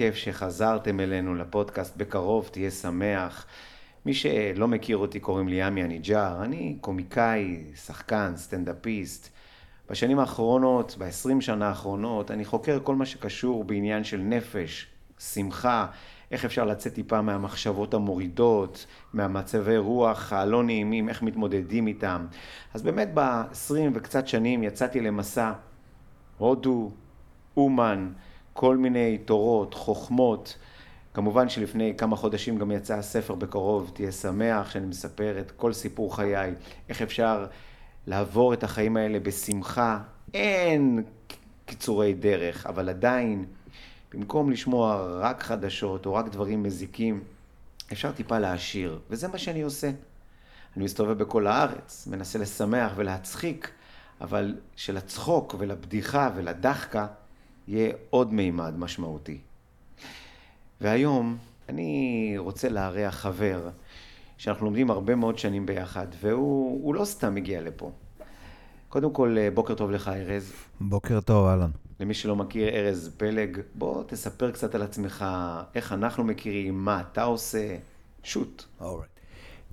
כיף שחזרתם אלינו לפודקאסט בקרוב, תהיה שמח. מי שלא מכיר אותי קוראים לי ימי אניג'אר, אני קומיקאי, שחקן, סטנדאפיסט. בשנים האחרונות, ב-20 שנה האחרונות, אני חוקר כל מה שקשור בעניין של נפש, שמחה, איך אפשר לצאת טיפה מהמחשבות המורידות, מהמצבי רוח הלא נעימים, איך מתמודדים איתם. אז באמת ב-20 וקצת שנים יצאתי למסע הודו, אומן, כל מיני תורות, חוכמות. כמובן שלפני כמה חודשים גם יצא הספר בקרוב, תהיה שמח, שאני מספר את כל סיפור חיי, איך אפשר לעבור את החיים האלה בשמחה. אין קיצורי דרך, אבל עדיין, במקום לשמוע רק חדשות או רק דברים מזיקים, אפשר טיפה להעשיר, וזה מה שאני עושה. אני מסתובב בכל הארץ, מנסה לשמח ולהצחיק, אבל שלצחוק ולבדיחה ולדחקה יהיה עוד מימד משמעותי. והיום אני רוצה לארח חבר שאנחנו לומדים הרבה מאוד שנים ביחד, והוא לא סתם הגיע לפה. קודם כל, בוקר טוב לך, ארז. בוקר טוב, אהלן. למי שלא מכיר, ארז פלג, בוא תספר קצת על עצמך, איך אנחנו מכירים, מה אתה עושה, שוט. אורייט.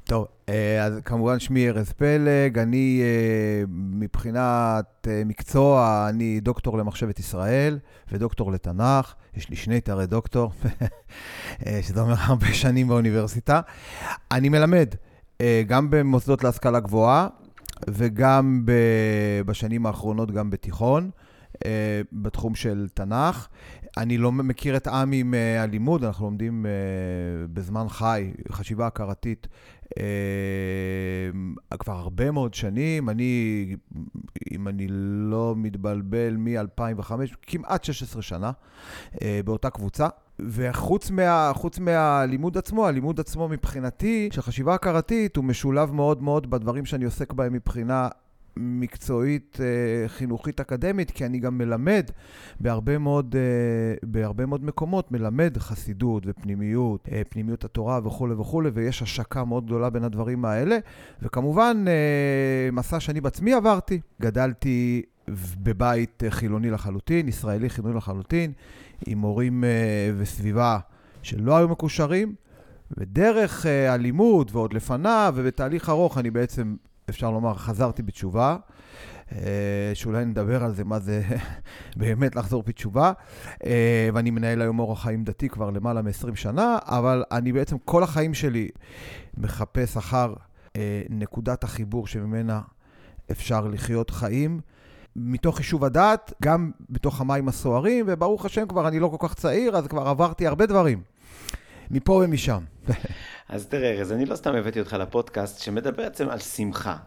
טוב, אה, אז כמובן שמי ארז פלג, אני אה, מבחינת אה, מקצוע, אני דוקטור למחשבת ישראל ודוקטור לתנ"ך, יש לי שני תארי דוקטור, שזה אומר הרבה שנים באוניברסיטה. אני מלמד גם במוסדות להשכלה גבוהה וגם בשנים האחרונות גם בתיכון. בתחום של תנ"ך. אני לא מכיר את עמי מהלימוד, אנחנו לומדים בזמן חי, חשיבה הכרתית, כבר הרבה מאוד שנים. אני, אם אני לא מתבלבל, מ-2005, כמעט 16 שנה, באותה קבוצה. וחוץ מה, מהלימוד עצמו, הלימוד עצמו מבחינתי, של חשיבה הכרתית, הוא משולב מאוד מאוד בדברים שאני עוסק בהם מבחינה מקצועית, אה, חינוכית, אקדמית, כי אני גם מלמד בהרבה מאוד, אה, בהרבה מאוד מקומות, מלמד חסידות ופנימיות, אה, פנימיות התורה וכולי וכולי, ויש השקה מאוד גדולה בין הדברים האלה. וכמובן, מסע שאני בעצמי עברתי, גדלתי בבית חילוני לחלוטין, ישראלי חילוני לחלוטין, עם הורים וסביבה שלא היו מקושרים. ודרך הלימוד ועוד לפניו ובתהליך ארוך אני בעצם אפשר לומר, חזרתי בתשובה, אה, שאולי נדבר על זה, מה זה באמת לחזור בתשובה. אה, ואני מנהל היום אורח חיים דתי כבר למעלה מ-20 שנה, אבל אני בעצם כל החיים שלי מחפש אחר אה, נקודת החיבור שממנה אפשר לחיות חיים. מתוך יישוב הדעת, גם בתוך המים הסוערים, וברוך השם כבר אני לא כל כך צעיר, אז כבר עברתי הרבה דברים. מפה ומשם. אז תראה, אז אני לא סתם הבאתי אותך לפודקאסט שמדבר בעצם על שמחה.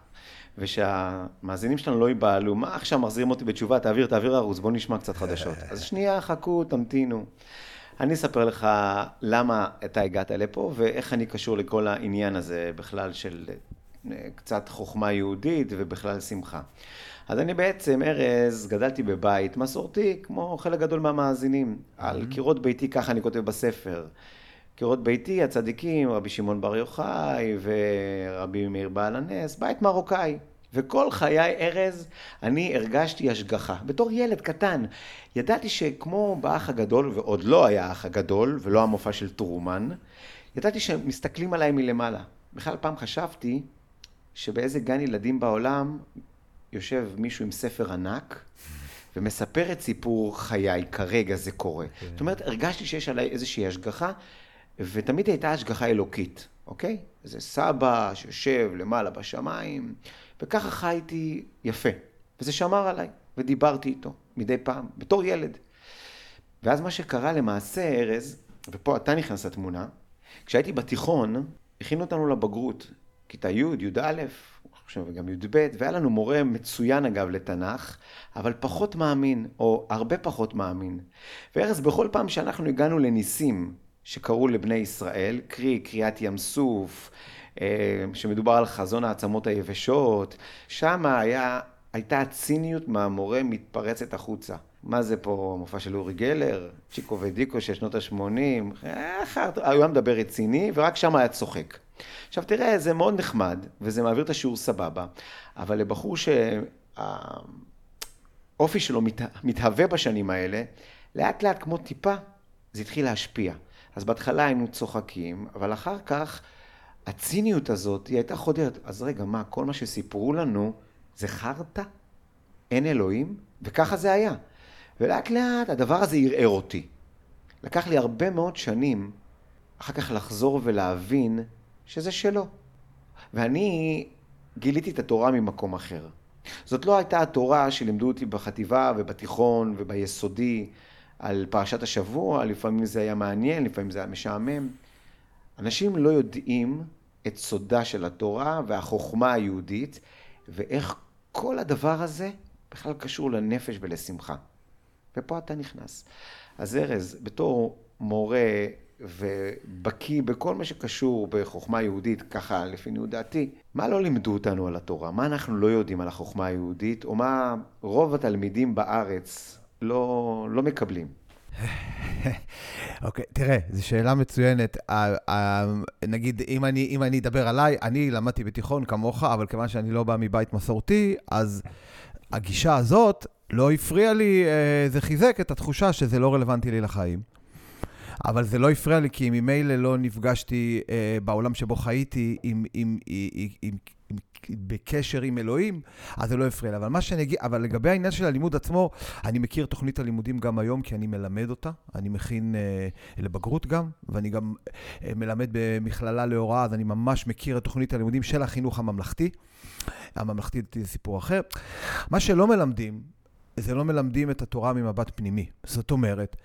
ושהמאזינים שלנו לא ייבהלו, מה עכשיו מחזירים אותי בתשובה, תעביר, תעביר ערוץ, בוא נשמע קצת חדשות. אז שנייה, חכו, תמתינו. אני אספר לך למה אתה הגעת לפה, ואיך אני קשור לכל העניין הזה בכלל של אה, קצת חוכמה יהודית ובכלל שמחה. אז אני בעצם, ארז, גדלתי בבית מסורתי, כמו חלק גדול מהמאזינים. על קירות ביתי, ככה אני כותב בספר. קירות ביתי, הצדיקים, רבי שמעון בר יוחאי ורבי מאיר בעל הנס, בית מרוקאי. וכל חיי ארז אני הרגשתי השגחה. בתור ילד קטן, ידעתי שכמו באח הגדול, ועוד לא היה האח הגדול, ולא המופע של טרומן, ידעתי שמסתכלים עליי מלמעלה. בכלל פעם חשבתי שבאיזה גן ילדים בעולם יושב מישהו עם ספר ענק ומספר את סיפור חיי, כרגע זה קורה. כן. זאת אומרת, הרגשתי שיש עליי איזושהי השגחה ותמיד הייתה השגחה אלוקית, אוקיי? זה סבא שיושב למעלה בשמיים, וככה חייתי יפה. וזה שמר עליי, ודיברתי איתו מדי פעם, בתור ילד. ואז מה שקרה למעשה, ארז, ופה אתה נכנס לתמונה, כשהייתי בתיכון, הכינו אותנו לבגרות, כיתה י', י"א, וגם י"ב, והיה לנו מורה מצוין אגב לתנ"ך, אבל פחות מאמין, או הרבה פחות מאמין. וארז, בכל פעם שאנחנו הגענו לניסים, שקראו לבני ישראל, קרי קריאת ים סוף, אה, שמדובר על חזון העצמות היבשות, שם הייתה הציניות מהמורה מתפרצת החוצה. מה זה פה, מופע של אורי גלר, צ'יקו ודיקו של שנות ה-80, הוא היה מדבר רציני, ורק שם היה צוחק. עכשיו תראה, זה מאוד נחמד, וזה מעביר את השיעור סבבה, אבל לבחור שהאופי שלו מת... מתהווה בשנים האלה, לאט לאט כמו טיפה זה התחיל להשפיע. אז בהתחלה היינו צוחקים, אבל אחר כך הציניות הזאת, היא הייתה חודרת. אז רגע, מה, כל מה שסיפרו לנו זה חרטא? אין אלוהים? וככה זה היה. ולאט לאט הדבר הזה ערער אותי. לקח לי הרבה מאוד שנים אחר כך לחזור ולהבין שזה שלו. ואני גיליתי את התורה ממקום אחר. זאת לא הייתה התורה שלימדו אותי בחטיבה ובתיכון וביסודי על פרשת השבוע, לפעמים זה היה מעניין, לפעמים זה היה משעמם. אנשים לא יודעים את סודה של התורה והחוכמה היהודית, ואיך כל הדבר הזה בכלל קשור לנפש ולשמחה. ופה אתה נכנס. אז ארז, בתור מורה ובקיא בכל מה שקשור בחוכמה יהודית, ככה לפי ניהוד דעתי, מה לא לימדו אותנו על התורה? מה אנחנו לא יודעים על החוכמה היהודית, או מה רוב התלמידים בארץ לא, לא מקבלים? אוקיי, okay, תראה, זו שאלה מצוינת. Uh, uh, נגיד, אם אני, אם אני אדבר עליי, אני למדתי בתיכון כמוך, אבל כיוון שאני לא בא מבית מסורתי, אז הגישה הזאת לא הפריעה לי, uh, זה חיזק את התחושה שזה לא רלוונטי לי לחיים. אבל זה לא הפריע לי, כי ממילא לא נפגשתי אה, בעולם שבו חייתי עם, עם, עם, עם, עם, בקשר עם אלוהים, אז זה לא הפריע לי. אבל שאני אבל לגבי העניין של הלימוד עצמו, אני מכיר תוכנית הלימודים גם היום, כי אני מלמד אותה. אני מכין אה, לבגרות גם, ואני גם אה, מלמד במכללה להוראה, אז אני ממש מכיר את תוכנית הלימודים של החינוך הממלכתי. הממלכתי זה סיפור אחר. מה שלא מלמדים, זה לא מלמדים את התורה ממבט פנימי. זאת אומרת,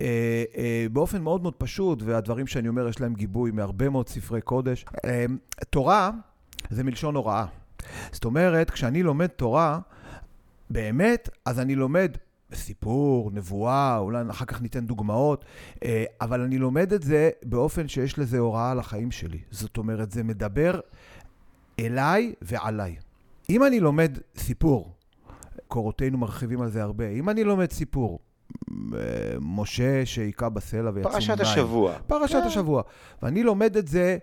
אה, אה, באופן מאוד מאוד פשוט, והדברים שאני אומר יש להם גיבוי מהרבה מאוד ספרי קודש, אה, תורה זה מלשון הוראה. זאת אומרת, כשאני לומד תורה, באמת, אז אני לומד סיפור, נבואה, אולי אחר כך ניתן דוגמאות, אבל אני לומד את זה באופן שיש לזה הוראה על החיים שלי. זאת אומרת, זה מדבר אליי ועליי. אם אני לומד סיפור, קורותינו מרחיבים על זה הרבה. אם אני לומד סיפור, משה שהיכה בסלע ויצאו מים. פרשת השבוע. פרשת yeah. השבוע. ואני לומד את זה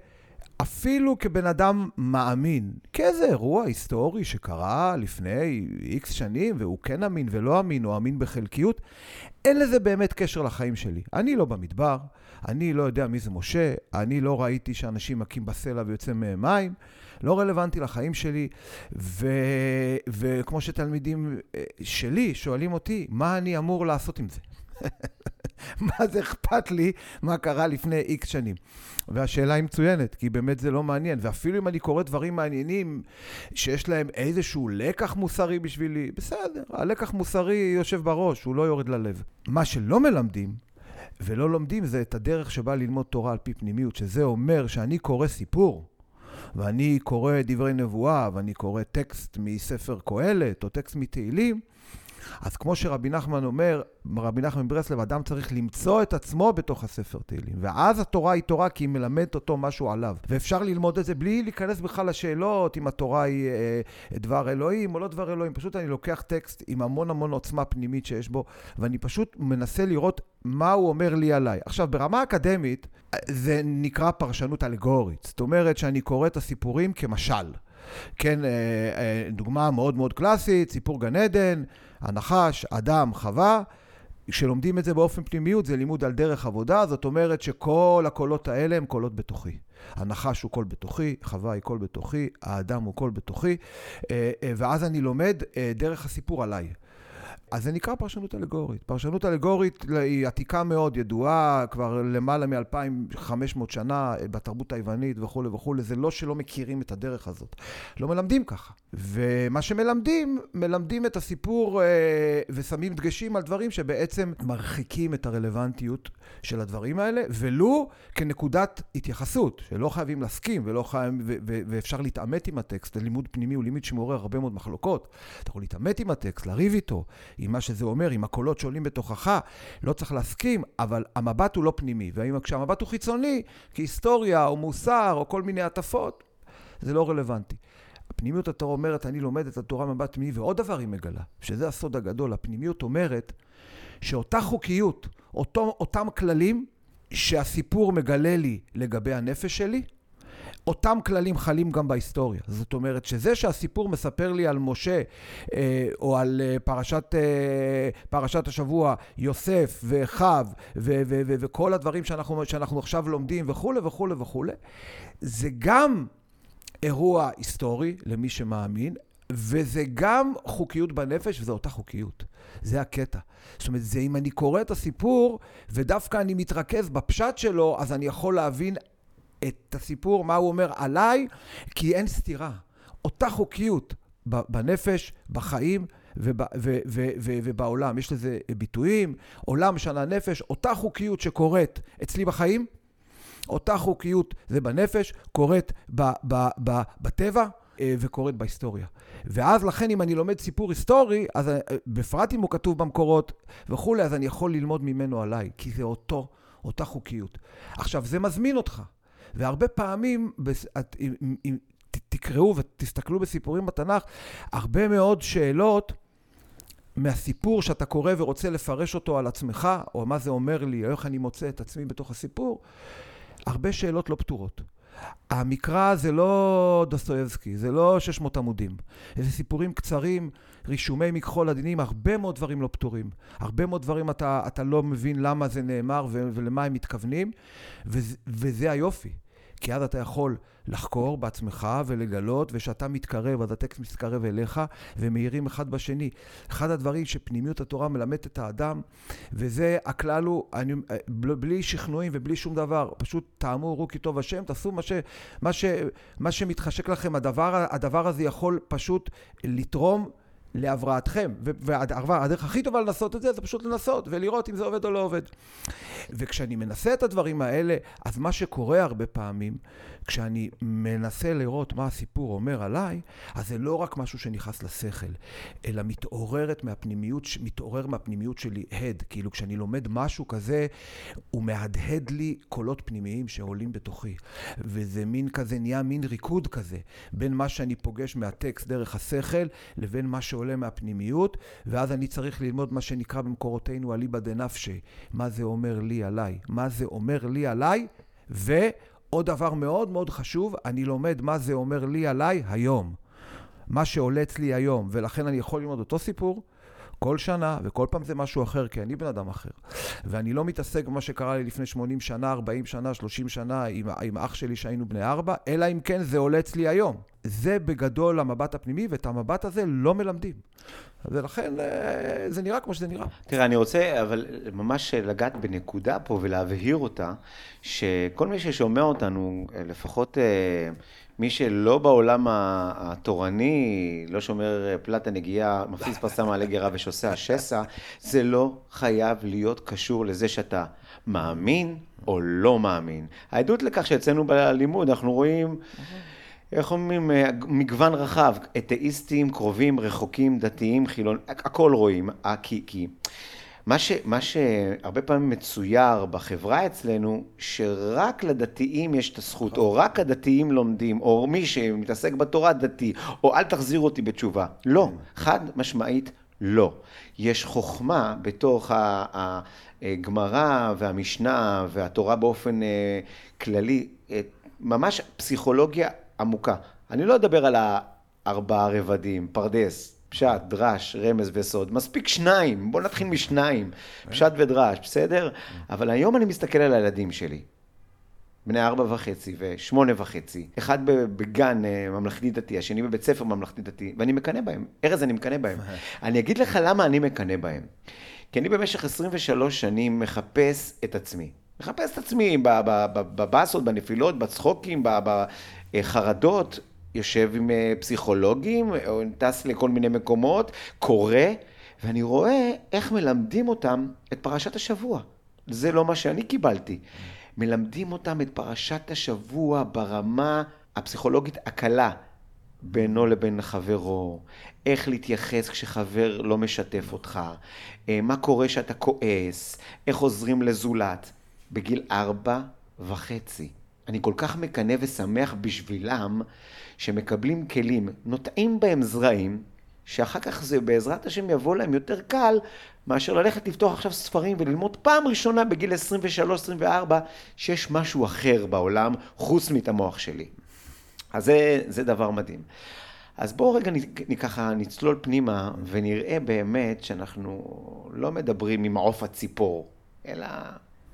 אפילו כבן אדם מאמין, כאיזה אירוע היסטורי שקרה לפני איקס שנים, והוא כן אמין ולא אמין, או אמין בחלקיות, אין לזה באמת קשר לחיים שלי. אני לא במדבר, אני לא יודע מי זה משה, אני לא ראיתי שאנשים מכים בסלע ויוצא מהם מים. לא רלוונטי לחיים שלי, ו, וכמו שתלמידים אה, שלי שואלים אותי, מה אני אמור לעשות עם זה? מה זה אכפת לי מה קרה לפני איקס שנים? והשאלה היא מצוינת, כי באמת זה לא מעניין. ואפילו אם אני קורא דברים מעניינים שיש להם איזשהו לקח מוסרי בשבילי, בסדר, הלקח מוסרי יושב בראש, הוא לא יורד ללב. מה שלא מלמדים, ולא לומדים זה את הדרך שבה ללמוד תורה על פי פנימיות, שזה אומר שאני קורא סיפור, ואני קורא דברי נבואה, ואני קורא טקסט מספר קהלת, או טקסט מתהילים, אז כמו שרבי נחמן אומר, רבי נחמן מברסלב, אדם צריך למצוא את עצמו בתוך הספר תהילים. ואז התורה היא תורה כי היא מלמדת אותו משהו עליו. ואפשר ללמוד את זה בלי להיכנס בכלל לשאלות אם התורה היא אה, דבר אלוהים או לא דבר אלוהים. פשוט אני לוקח טקסט עם המון המון עוצמה פנימית שיש בו, ואני פשוט מנסה לראות מה הוא אומר לי עליי. עכשיו, ברמה אקדמית, זה נקרא פרשנות אלגורית. זאת אומרת שאני קורא את הסיפורים כמשל. כן, אה, אה, דוגמה מאוד מאוד קלאסית, סיפור גן עדן, הנחש, אדם, חווה. כשלומדים את זה באופן פנימיות, זה לימוד על דרך עבודה, זאת אומרת שכל הקולות האלה הם קולות בתוכי. הנחש הוא קול בתוכי, חווה היא קול בתוכי, האדם הוא קול בתוכי, אה, ואז אני לומד דרך הסיפור עליי. אז זה נקרא פרשנות אלגורית. פרשנות אלגורית היא עתיקה מאוד, ידועה כבר למעלה מ-2500 שנה בתרבות היוונית וכולי וכולי. זה לא שלא מכירים את הדרך הזאת. לא מלמדים ככה. ומה שמלמדים, מלמדים את הסיפור אה, ושמים דגשים על דברים שבעצם מרחיקים את הרלוונטיות של הדברים האלה, ולו כנקודת התייחסות, שלא חייבים להסכים ולא חייב, ו- ו- ואפשר להתעמת עם הטקסט. לימוד פנימי הוא לימוד שמעורר הרבה מאוד מחלוקות. אתה יכול להתעמת עם הטקסט, לריב איתו, עם מה שזה אומר, עם הקולות שעולים בתוכך. לא צריך להסכים, אבל המבט הוא לא פנימי. וכשהמבט הוא חיצוני, כהיסטוריה או מוסר או כל מיני הטפות, זה לא רלוונטי. הפנימיות התורה אומרת, אני לומד את התורה מבט פנימי, ועוד דבר היא מגלה, שזה הסוד הגדול. הפנימיות אומרת שאותה חוקיות, אותו, אותם כללים שהסיפור מגלה לי לגבי הנפש שלי, אותם כללים חלים גם בהיסטוריה. זאת אומרת שזה שהסיפור מספר לי על משה, אה, או על אה, פרשת, אה, פרשת השבוע, יוסף ואחיו, וכל הדברים שאנחנו, שאנחנו עכשיו לומדים וכולי וכולי וכולי, זה גם אירוע היסטורי למי שמאמין, וזה גם חוקיות בנפש, וזו אותה חוקיות. זה הקטע. זאת אומרת, זה אם אני קורא את הסיפור, ודווקא אני מתרכז בפשט שלו, אז אני יכול להבין את הסיפור, מה הוא אומר עליי, כי אין סתירה. אותה חוקיות בנפש, בחיים ובעולם. יש לזה ביטויים, עולם שנה נפש, אותה חוקיות שקורית אצלי בחיים, אותה חוקיות זה בנפש, קורית בטבע אה, וקורית בהיסטוריה. ואז לכן אם אני לומד סיפור היסטורי, אז אה, בפרט אם הוא כתוב במקורות וכולי, אז אני יכול ללמוד ממנו עליי, כי זה אותו, אותה חוקיות. עכשיו, זה מזמין אותך. והרבה פעמים, את, אם, אם תקראו ותסתכלו בסיפורים בתנ"ך, הרבה מאוד שאלות מהסיפור שאתה קורא ורוצה לפרש אותו על עצמך, או מה זה אומר לי, או איך אני מוצא את עצמי בתוך הסיפור, הרבה שאלות לא פתורות. המקרא זה לא דוסטויבסקי, זה לא 600 עמודים. זה סיפורים קצרים, רישומי מכחול עדינים, הרבה מאוד דברים לא פתורים. הרבה מאוד דברים אתה, אתה לא מבין למה זה נאמר ולמה הם מתכוונים, וזה, וזה היופי. כי אז אתה יכול לחקור בעצמך ולגלות, וכשאתה מתקרב, אז הטקסט מתקרב אליך, ומאירים אחד בשני. אחד הדברים שפנימיות התורה מלמדת את האדם, וזה הכלל הוא, אני, בלי שכנועים ובלי שום דבר, פשוט טעמו רו כי טוב השם, תעשו מה, ש, מה, ש, מה שמתחשק לכם, הדבר, הדבר הזה יכול פשוט לתרום להבראתכם. והדרך הכי טובה לנסות את זה, זה פשוט לנסות ולראות אם זה עובד או לא עובד. וכשאני מנסה את הדברים האלה, אז מה שקורה הרבה פעמים, כשאני מנסה לראות מה הסיפור אומר עליי, אז זה לא רק משהו שנכנס לשכל, אלא מתעוררת מהפנימיות, מתעורר מהפנימיות שלי הד. כאילו כשאני לומד משהו כזה, הוא מהדהד לי קולות פנימיים שעולים בתוכי. וזה מין כזה, נהיה מין ריקוד כזה, בין מה שאני פוגש מהטקסט דרך השכל, לבין מה שעולה מהפנימיות, ואז אני צריך ללמוד מה שנקרא במקורותינו אליבא דנפשי. מה זה אומר לי עליי? מה זה אומר לי עליי? ו... עוד דבר מאוד מאוד חשוב, אני לומד מה זה אומר לי עליי היום. מה שעולה אצלי היום, ולכן אני יכול ללמוד אותו סיפור כל שנה, וכל פעם זה משהו אחר, כי אני בן אדם אחר. ואני לא מתעסק במה שקרה לי לפני 80 שנה, 40 שנה, 30 שנה, עם, עם אח שלי שהיינו בני ארבע, אלא אם כן זה עולה אצלי היום. זה בגדול המבט הפנימי, ואת המבט הזה לא מלמדים. ולכן אה, זה נראה כמו שזה נראה. תראה, אני רוצה אבל ממש לגעת בנקודה פה ולהבהיר אותה, שכל מי ששומע אותנו, לפחות אה, מי שלא בעולם התורני, לא שומר פלט הנגיעה, מפסיס פרסה מעלה גרה ושוסע שסע, זה לא חייב להיות קשור לזה שאתה מאמין או לא מאמין. העדות לכך שאצלנו בלימוד אנחנו רואים... איך אומרים, אה, מגוון רחב, אתאיסטים, קרובים, רחוקים, דתיים, חילונים, הכל רואים. אה, כי, כי מה, ש, מה שהרבה פעמים מצויר בחברה אצלנו, שרק לדתיים יש את הזכות, או רק הדתיים לומדים, או מי שמתעסק בתורה דתי, או אל תחזיר אותי בתשובה. לא, חד משמעית לא. יש חוכמה בתוך הגמרא והמשנה והתורה באופן אה, כללי, ממש פסיכולוגיה עמוקה. אני לא אדבר על הארבעה רבדים, פרדס, פשט, דרש, רמז וסוד. מספיק שניים, בואו נתחיל משניים, פשט ודרש, בסדר? אבל היום אני מסתכל על הילדים שלי. בני ארבע וחצי ושמונה וחצי, אחד בגן אה, ממלכתי דתי, השני בבית ספר ממלכתי דתי, ואני מקנא בהם. ארז, אני מקנא בהם. אני אגיד לך למה אני מקנא בהם. כי אני במשך 23 שנים מחפש את עצמי. מחפש את עצמי בבאסות, בנפילות, בצחוקים, בחרדות, יושב עם אה, פסיכולוגים, או טס לכל מיני מקומות, קורא, ואני רואה איך מלמדים אותם את פרשת השבוע. זה לא מה שאני קיבלתי. מלמדים אותם את פרשת השבוע ברמה הפסיכולוגית הקלה. בינו לבין חברו, איך להתייחס כשחבר לא משתף אותך, אה, מה קורה שאתה כועס, איך עוזרים לזולת. בגיל ארבע וחצי. אני כל כך מקנא ושמח בשבילם, שמקבלים כלים, נוטעים בהם זרעים, שאחר כך זה בעזרת השם יבוא להם יותר קל, מאשר ללכת לפתוח עכשיו ספרים וללמוד פעם ראשונה בגיל 23-24, שיש משהו אחר בעולם, חוץ מאת המוח שלי. אז זה, זה דבר מדהים. אז בואו רגע ככה נצלול פנימה ונראה באמת שאנחנו לא מדברים עם עוף הציפור, אלא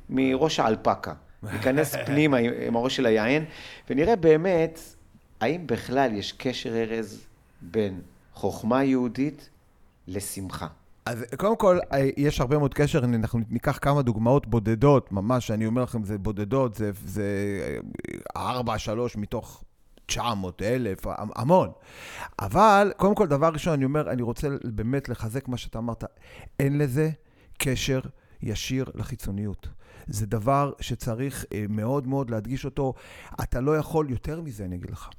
מראש האלפקה. ניכנס פנימה עם הראש של היין, ונראה באמת האם בכלל יש קשר, ארז, בין חוכמה יהודית לשמחה. אז קודם כל, יש הרבה מאוד קשר, אנחנו ניקח כמה דוגמאות בודדות, ממש, אני אומר לכם, זה בודדות, זה, זה ארבע, שלוש מתוך 900, אלף, המון. אבל, קודם כל, דבר ראשון, אני אומר, אני רוצה באמת לחזק מה שאתה אמרת, אין לזה קשר ישיר לחיצוניות. זה דבר שצריך אה, מאוד מאוד להדגיש אותו. אתה לא יכול, יותר מזה אני אגיד לך,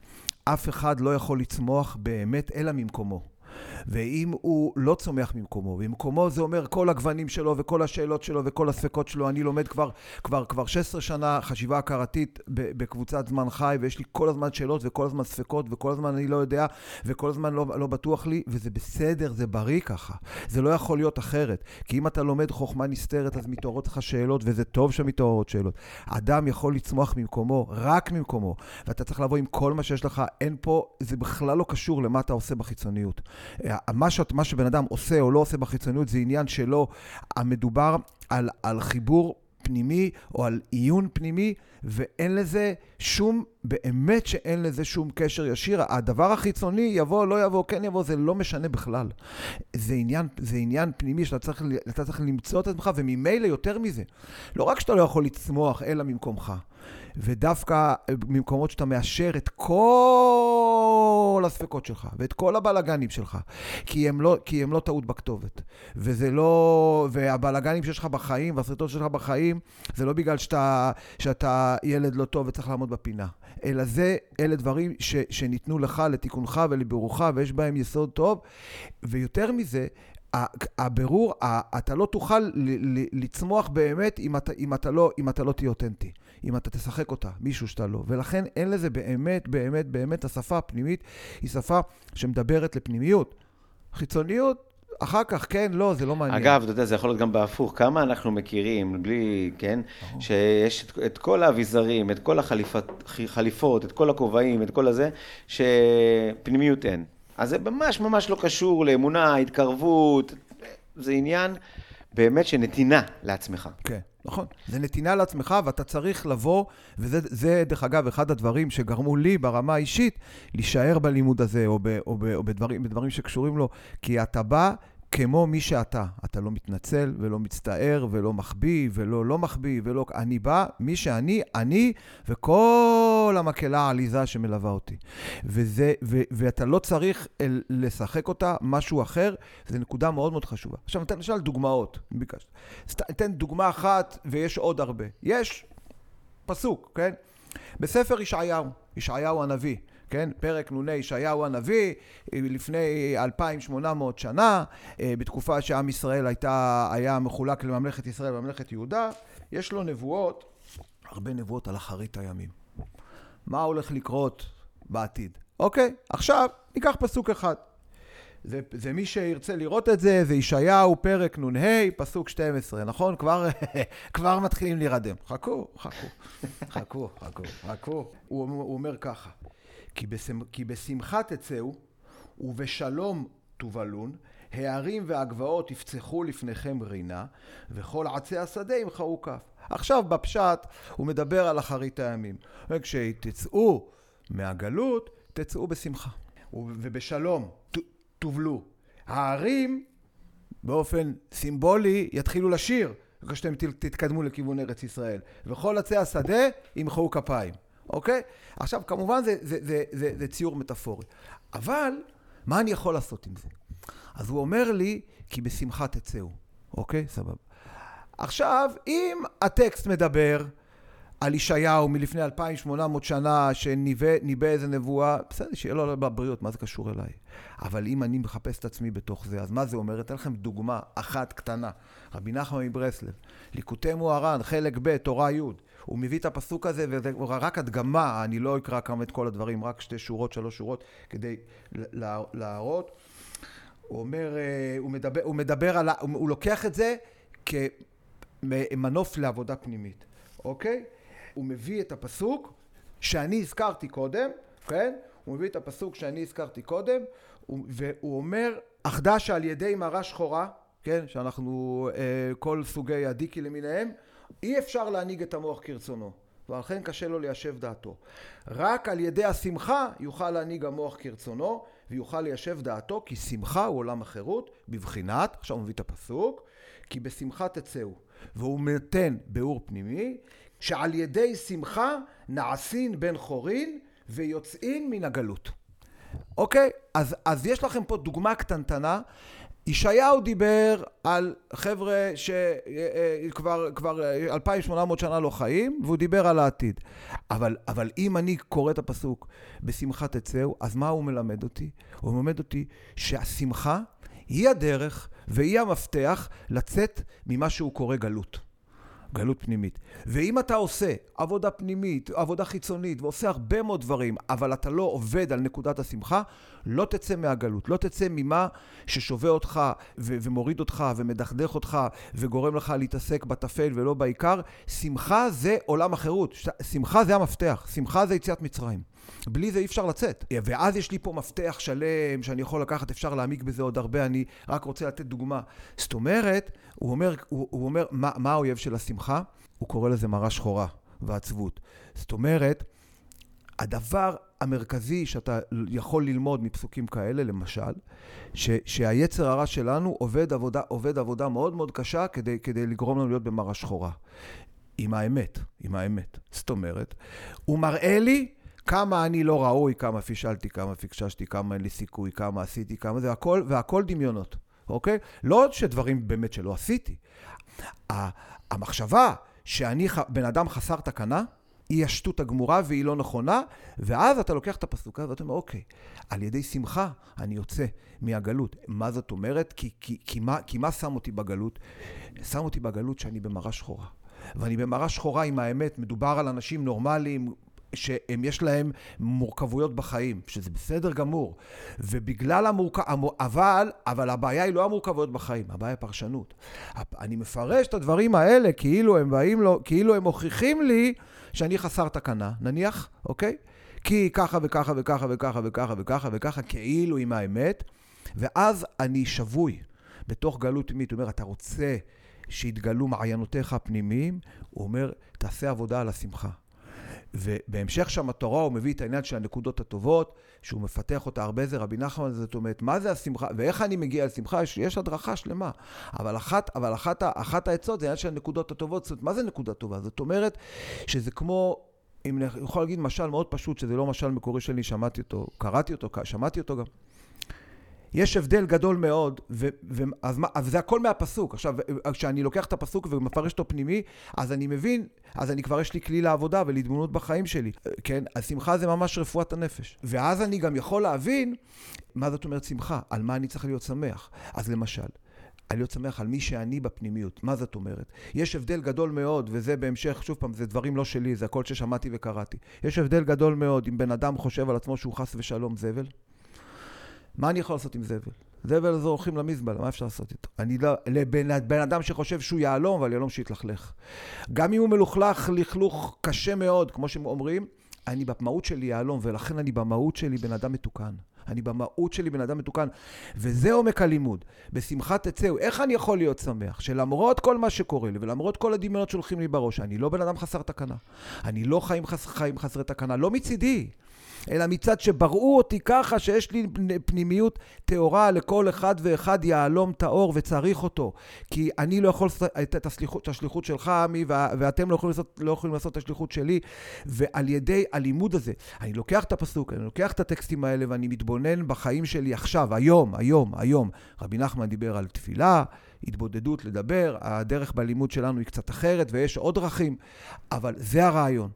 אף אחד לא יכול לצמוח באמת אלא ממקומו. ואם הוא לא צומח ממקומו, ומקומו זה אומר כל הגוונים שלו וכל השאלות שלו וכל הספקות שלו, אני לומד כבר, כבר, כבר 16 שנה חשיבה הכרתית בקבוצת זמן חי, ויש לי כל הזמן שאלות וכל הזמן ספקות, וכל הזמן אני לא יודע, וכל הזמן לא, לא בטוח לי, וזה בסדר, זה בריא ככה. זה לא יכול להיות אחרת. כי אם אתה לומד חוכמה נסתרת, אז מתעוררות לך שאלות, וזה טוב שמתעוררות שאלות. אדם יכול לצמוח ממקומו, רק ממקומו, ואתה צריך לבוא עם כל מה שיש לך. אין פה, זה בכלל לא קשור למה אתה עושה בחיצוניות. מה, ש, מה שבן אדם עושה או לא עושה בחיצוניות זה עניין שלו. המדובר על, על חיבור פנימי או על עיון פנימי, ואין לזה שום, באמת שאין לזה שום קשר ישיר. הדבר החיצוני, יבוא, לא יבוא, כן יבוא, זה לא משנה בכלל. זה עניין, זה עניין פנימי שאתה צריך, צריך למצוא את עצמך, וממילא יותר מזה. לא רק שאתה לא יכול לצמוח, אלא ממקומך. ודווקא ממקומות שאתה מאשר את כל הספקות שלך ואת כל הבלגנים שלך, כי הם לא, כי הם לא טעות בכתובת. וזה לא... והבלגנים שיש לך בחיים והסרטות שלך בחיים, זה לא בגלל שאתה, שאתה ילד לא טוב וצריך לעמוד בפינה. אלא זה, אלה דברים ש, שניתנו לך לתיקונך ולבירוך, ויש בהם יסוד טוב. ויותר מזה, הבירור, אתה לא תוכל לצמוח באמת אם אתה, אם אתה, לא, אם אתה לא תהיה אותנטי. אם אתה תשחק אותה, מישהו שאתה לא. ולכן אין לזה באמת, באמת, באמת, השפה הפנימית היא שפה שמדברת לפנימיות. חיצוניות, אחר כך, כן, לא, זה לא מעניין. אגב, אתה יודע, זה יכול להיות גם בהפוך. כמה אנחנו מכירים, בלי, כן, שיש את, את כל האביזרים, את כל החליפות, את כל הכובעים, את כל הזה, שפנימיות אין. אז זה ממש ממש לא קשור לאמונה, התקרבות, זה עניין באמת של נתינה לעצמך. כן. נכון. זה נתינה לעצמך, ואתה צריך לבוא, וזה, דרך אגב, אחד הדברים שגרמו לי ברמה האישית להישאר בלימוד הזה, או, ב, או, ב, או בדברים, בדברים שקשורים לו, כי אתה בא כמו מי שאתה. אתה לא מתנצל ולא מצטער ולא מחביא ולא לא מחביא ולא... אני בא, מי שאני, אני וכל המקהלה העליזה שמלווה אותי. וזה, ו, ואתה לא צריך לשחק אותה משהו אחר, זו נקודה מאוד מאוד חשובה. עכשיו, ניתן למשל דוגמאות, ביקשת. ניתן דוגמה אחת ויש עוד הרבה. יש פסוק, כן? בספר ישעיהו, ישעיהו הנביא. כן? פרק נ"ה, ישעיהו הנביא, לפני 2,800 שנה, אה, בתקופה שעם ישראל הייתה, היה מחולק לממלכת ישראל וממלכת יהודה, יש לו נבואות, הרבה נבואות על אחרית הימים. מה הולך לקרות בעתיד? אוקיי, עכשיו ניקח פסוק אחד. זה, זה מי שירצה לראות את זה, זה ישעיהו, פרק נ"ה, פסוק 12, נכון? כבר, כבר מתחילים להירדם. חכו, חכו, חכו, חכו, חכו. הוא, הוא אומר ככה, כי, בשמ... כי בשמחה תצאו ובשלום תובלון, הערים והגבעות יפצחו לפניכם רינה, וכל עצי השדה ימחאו כף. עכשיו בפשט הוא מדבר על אחרית הימים. וכשתצאו מהגלות, תצאו בשמחה. ובשלום תובלו. הערים באופן סימבולי יתחילו לשיר כשאתם תתקדמו לכיוון ארץ ישראל. וכל עצי השדה ימחאו כפיים. אוקיי? עכשיו, כמובן זה, זה, זה, זה, זה ציור מטאפורי. אבל, מה אני יכול לעשות עם זה? אז הוא אומר לי, כי בשמחה תצאו. אוקיי? סבבה. עכשיו, אם הטקסט מדבר על ישעיהו מלפני 2,800 שנה, שניבא איזה נבואה, בסדר, שיהיה לו בבריאות, מה זה קשור אליי? אבל אם אני מחפש את עצמי בתוך זה, אז מה זה אומר? אתן לכם דוגמה אחת קטנה. רבי נחמן מברסלב, ליקוטי מוהר"ן, חלק ב', תורה י'. הוא מביא את הפסוק הזה, וזה רק הדגמה, אני לא אקרא כמה את כל הדברים, רק שתי שורות, שלוש שורות, כדי להראות. הוא אומר, אה, הוא מדבר, הוא מדבר על, הוא לוקח את זה כמנוף לעבודה פנימית, אוקיי? הוא מביא את הפסוק שאני הזכרתי קודם, כן? הוא מביא את הפסוק שאני הזכרתי קודם, והוא אומר, אחדה שעל ידי מרה שחורה, כן? שאנחנו, אה, כל סוגי הדיקי למיניהם, אי אפשר להנהיג את המוח כרצונו. ולכן קשה לו ליישב דעתו. רק על ידי השמחה יוכל להנהיג המוח כרצונו ויוכל ליישב דעתו, כי שמחה הוא עולם החירות, בבחינת, עכשיו הוא מביא את הפסוק, כי בשמחה תצאו. והוא נותן ביאור פנימי, שעל ידי שמחה נעשין בן חורין ויוצאין מן הגלות. אוקיי? אז, אז יש לכם פה דוגמה קטנטנה ישעיהו דיבר על חבר'ה שכבר כבר 2,800 שנה לא חיים, והוא דיבר על העתיד. אבל, אבל אם אני קורא את הפסוק, בשמחה תצאו, אז מה הוא מלמד אותי? הוא מלמד אותי שהשמחה היא הדרך והיא המפתח לצאת ממה שהוא קורא גלות. גלות פנימית. ואם אתה עושה עבודה פנימית, עבודה חיצונית, ועושה הרבה מאוד דברים, אבל אתה לא עובד על נקודת השמחה, לא תצא מהגלות. לא תצא ממה ששובה אותך ו- ומוריד אותך ומדכדך אותך וגורם לך להתעסק בטפל ולא בעיקר. שמחה זה עולם החירות. שמחה זה המפתח. שמחה זה יציאת מצרים. בלי זה אי אפשר לצאת. ואז יש לי פה מפתח שלם שאני יכול לקחת, אפשר להעמיק בזה עוד הרבה, אני רק רוצה לתת דוגמה. זאת אומרת, הוא אומר, הוא, הוא אומר מה, מה האויב של השמחה? הוא קורא לזה מרה שחורה ועצבות. זאת אומרת, הדבר המרכזי שאתה יכול ללמוד מפסוקים כאלה, למשל, ש, שהיצר הרע שלנו עובד עבודה, עובד עבודה מאוד מאוד קשה כדי, כדי לגרום לנו להיות במרה שחורה. עם האמת, עם האמת. זאת אומרת, הוא מראה לי כמה אני לא ראוי, כמה פישלתי, כמה פיקששתי, כמה אין לי סיכוי, כמה עשיתי, כמה זה, הכל, והכל דמיונות, אוקיי? לא שדברים באמת שלא עשיתי. המחשבה שאני בן אדם חסר תקנה, היא השטות הגמורה והיא לא נכונה, ואז אתה לוקח את הפסוק הזה ואתה אומר, אוקיי, על ידי שמחה אני יוצא מהגלות. מה זאת אומרת? כי, כי, כי, מה, כי מה שם אותי בגלות? שם אותי בגלות שאני במראה שחורה. ואני במראה שחורה עם האמת, מדובר על אנשים נורמליים, שהם יש להם מורכבויות בחיים, שזה בסדר גמור. ובגלל המורכב... אבל, אבל הבעיה היא לא המורכבויות בחיים, הבעיה היא פרשנות. אני מפרש את הדברים האלה כאילו הם באים לו, כאילו הם מוכיחים לי שאני חסר תקנה, נניח, אוקיי? כי ככה וככה וככה וככה וככה וככה וככה, כאילו עם האמת, ואז אני שבוי בתוך גלות תמימית. הוא אומר, אתה רוצה שיתגלו מעיינותיך הפנימיים? הוא אומר, תעשה עבודה על השמחה. ובהמשך שם התורה הוא מביא את העניין של הנקודות הטובות, שהוא מפתח אותה הרבה זה רבי נחמן, זאת אומרת, מה זה השמחה, ואיך אני מגיע לשמחה, יש, יש הדרכה שלמה. אבל אחת, אבל אחת, אחת העצות זה העניין של הנקודות הטובות, זאת אומרת, מה זה נקודה טובה? זאת אומרת, שזה כמו, אם אני יכול להגיד משל מאוד פשוט, שזה לא משל מקורי שלי, שמעתי אותו, קראתי אותו, שמעתי אותו גם. יש הבדל גדול מאוד, ו, ו, אז, מה, אז זה הכל מהפסוק. עכשיו, כשאני לוקח את הפסוק ומפרש אותו פנימי, אז אני מבין, אז אני כבר יש לי כלי לעבודה ולהתבוננות בחיים שלי, כן? אז שמחה זה ממש רפואת הנפש. ואז אני גם יכול להבין מה זאת אומרת שמחה, על מה אני צריך להיות שמח. אז למשל, על להיות שמח על מי שאני בפנימיות. מה זאת אומרת? יש הבדל גדול מאוד, וזה בהמשך, שוב פעם, זה דברים לא שלי, זה הכל ששמעתי וקראתי. יש הבדל גדול מאוד אם בן אדם חושב על עצמו שהוא חס ושלום זבל, מה אני יכול לעשות עם זבל? זבל הזה הולכים למזבלה, מה אפשר לעשות איתו? אני לא, לבן בן אדם שחושב שהוא יהלום, אבל יהלום שיתלכלך. גם אם הוא מלוכלך לכלוך קשה מאוד, כמו שהם אומרים, אני במהות שלי יהלום, ולכן אני במהות שלי בן אדם מתוקן. אני במהות שלי בן אדם מתוקן. וזה עומק הלימוד. בשמחה תצאו. איך אני יכול להיות שמח? שלמרות כל מה שקורה לי, ולמרות כל הדמיונות שהולכים לי בראש, אני לא בן אדם חסר תקנה. אני לא חיים, חס, חיים חסרי תקנה, לא מצידי. אלא מצד שבראו אותי ככה שיש לי פנימיות טהורה לכל אחד ואחד יהלום טהור וצריך אותו. כי אני לא יכול לעשות את, את השליחות שלך, עמי, ואתם לא יכולים, לעשות, לא יכולים לעשות את השליחות שלי. ועל ידי הלימוד הזה, אני לוקח את הפסוק, אני לוקח את הטקסטים האלה ואני מתבונן בחיים שלי עכשיו, היום, היום, היום. רבי נחמן דיבר על תפילה. התבודדות, לדבר, הדרך בלימוד שלנו היא קצת אחרת ויש עוד דרכים, אבל זה הרעיון.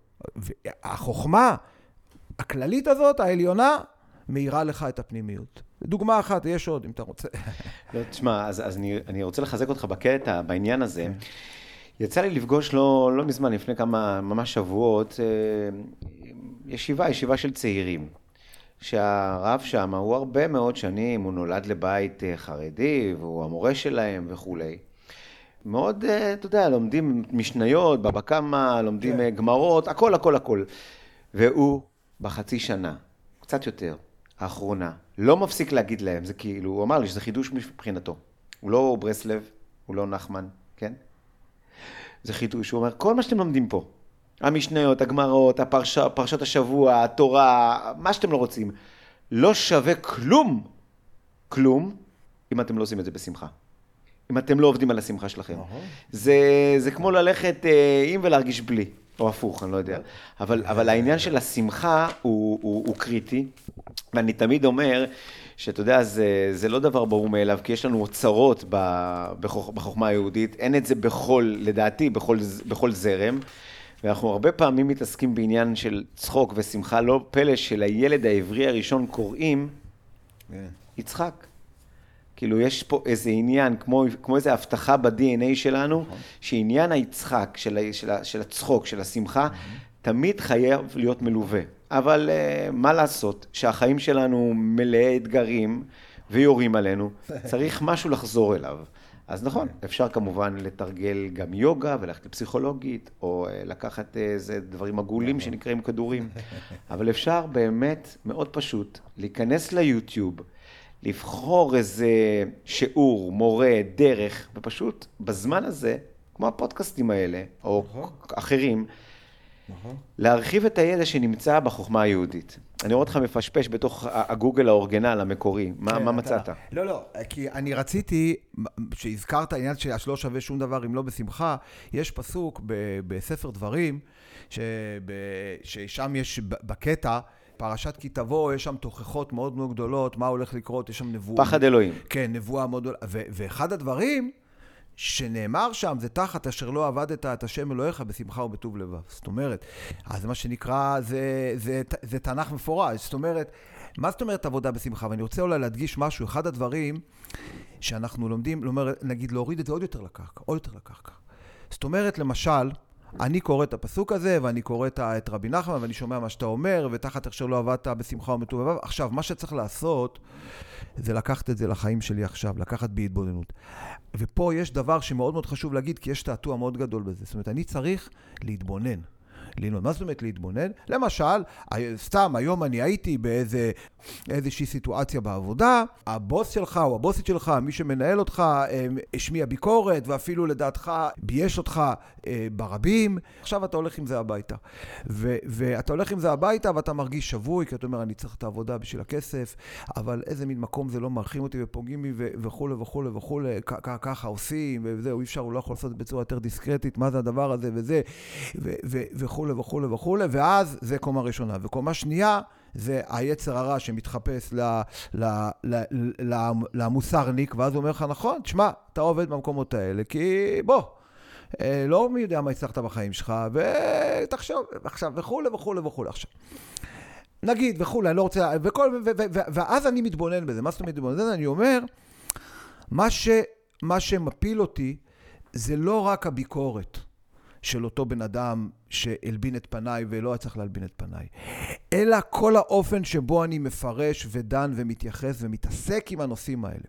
החוכמה הכללית הזאת, העליונה, מאירה לך את הפנימיות. דוגמה אחת, יש עוד, אם אתה רוצה. לא, תשמע, אז, אז אני, אני רוצה לחזק אותך בקטע, בעניין הזה. כן. יצא לי לפגוש לא, לא מזמן, לפני כמה, ממש שבועות, אה, ישיבה, ישיבה של צעירים. שהרב שם הוא הרבה מאוד שנים, הוא נולד לבית אה, חרדי, והוא המורה שלהם וכולי. מאוד, אה, אתה יודע, לומדים משניות, בבא קמא, לומדים כן. גמרות, הכל, הכל, הכל. והוא בחצי שנה קצת יותר, האחרונה, לא מפסיק להגיד להם, זה כאילו, הוא אמר לי שזה חידוש מבחינתו. הוא לא ברסלב, הוא לא נחמן, כן? זה חידוש, הוא אומר, כל מה שאתם לומדים פה, המשניות, הגמרות, הפרש, פרשות השבוע, התורה, מה שאתם לא רוצים, לא שווה כלום, כלום, אם אתם לא עושים את זה בשמחה. אם אתם לא עובדים על השמחה שלכם. זה, זה כמו ללכת אה, עם ולהרגיש בלי, או הפוך, אני לא יודע. אבל, אבל העניין של השמחה הוא, הוא, הוא קריטי, ואני תמיד אומר, שאתה יודע, זה, זה לא דבר ברור מאליו, כי יש לנו אוצרות בחוכ, בחוכמה היהודית, אין את זה בכל, לדעתי, בכל, בכל זרם. ואנחנו הרבה פעמים מתעסקים בעניין של צחוק ושמחה, לא פלא שלילד העברי הראשון קוראים yeah. כן. יצחק. כאילו, יש פה איזה עניין, כמו, כמו איזו הבטחה ב-DNA שלנו, נכון. שעניין היצחק, של, של, של הצחוק, של השמחה, תמיד חייב להיות מלווה. אבל uh, מה לעשות, שהחיים שלנו מלאי אתגרים ויורים עלינו, צריך משהו לחזור אליו. אז נכון, אפשר כמובן לתרגל גם יוגה וללכת לפסיכולוגית, או uh, לקחת איזה דברים עגולים. שנקראים כדורים, אבל אפשר באמת, מאוד פשוט, להיכנס ליוטיוב, לבחור איזה שיעור, מורה, דרך, ופשוט בזמן הזה, כמו הפודקאסטים האלה, או נכון. אחרים, נכון. להרחיב את הידע שנמצא בחוכמה היהודית. אני רואה אותך מפשפש בתוך הגוגל האורגנל המקורי, מה, כן, מה מצאת? לא, לא, כי אני רציתי, שהזכרת העניין שהשלא שווה שום דבר אם לא בשמחה, יש פסוק בספר דברים, שב, ששם יש בקטע, פרשת כי תבוא, יש שם תוכחות מאוד מאוד גדולות, מה הולך לקרות, יש שם נבואה. פחד אלוהים. כן, נבואה מאוד גדולה. ואחד הדברים שנאמר שם, זה תחת אשר לא עבדת את השם אלוהיך בשמחה ובטוב לבב. זאת אומרת, אז מה שנקרא, זה, זה, זה, זה תנ"ך מפורש. זאת אומרת, מה זאת אומרת עבודה בשמחה? ואני רוצה אולי להדגיש משהו, אחד הדברים שאנחנו לומדים, לומר, נגיד להוריד את זה עוד יותר לקרקע, עוד יותר לקרקע. זאת אומרת, למשל, אני קורא את הפסוק הזה, ואני קורא את רבי נחמן, ואני שומע מה שאתה אומר, ותחת איך שלא עבדת בשמחה ובטוב לבב. עכשיו, מה שצריך לעשות, זה לקחת את זה לחיים שלי עכשיו, לקחת בהתבוננות. ופה יש דבר שמאוד מאוד חשוב להגיד, כי יש תעתוע מאוד גדול בזה. זאת אומרת, אני צריך להתבונן. ללמוד. מה זאת אומרת להתבונן? למשל, סתם, היום אני הייתי באיזושהי סיטואציה בעבודה, הבוס שלך או הבוסית שלך, מי שמנהל אותך, השמיע ביקורת, ואפילו לדעתך בייש אותך אה, ברבים. עכשיו אתה הולך עם זה הביתה. ו- ואתה הולך עם זה הביתה ואתה מרגיש שבוי, כי אתה אומר, אני צריך את העבודה בשביל הכסף, אבל איזה מין מקום זה לא מרחים אותי ופוגעים בי וכולי וכולי וכולי, ככה עושים, וזהו, אי אפשר, הוא לא יכול לעשות את זה בצורה יותר דיסקרטית, מה זה הדבר הזה וזה, וכולי. וכולי וכולי וכולי, ואז זה קומה ראשונה. וקומה שנייה, זה היצר הרע שמתחפש ל, ל, ל, ל, למוסרניק, ואז הוא אומר לך, נכון, תשמע, אתה עובד במקומות האלה, כי בוא, אה, לא מי יודע מה הצלחת בחיים שלך, ותחשוב, עכשיו, וכולי וכולי וכולי. עכשיו, נגיד, וכולי, אני לא רוצה, וכל, ו, ו, ו, ואז אני מתבונן בזה. מה זאת אומרת מתבונן בזה? אני אומר, מה, ש, מה שמפיל אותי זה לא רק הביקורת. של אותו בן אדם שהלבין את פניי ולא היה צריך להלבין את פניי, אלא כל האופן שבו אני מפרש ודן ומתייחס ומתעסק עם הנושאים האלה.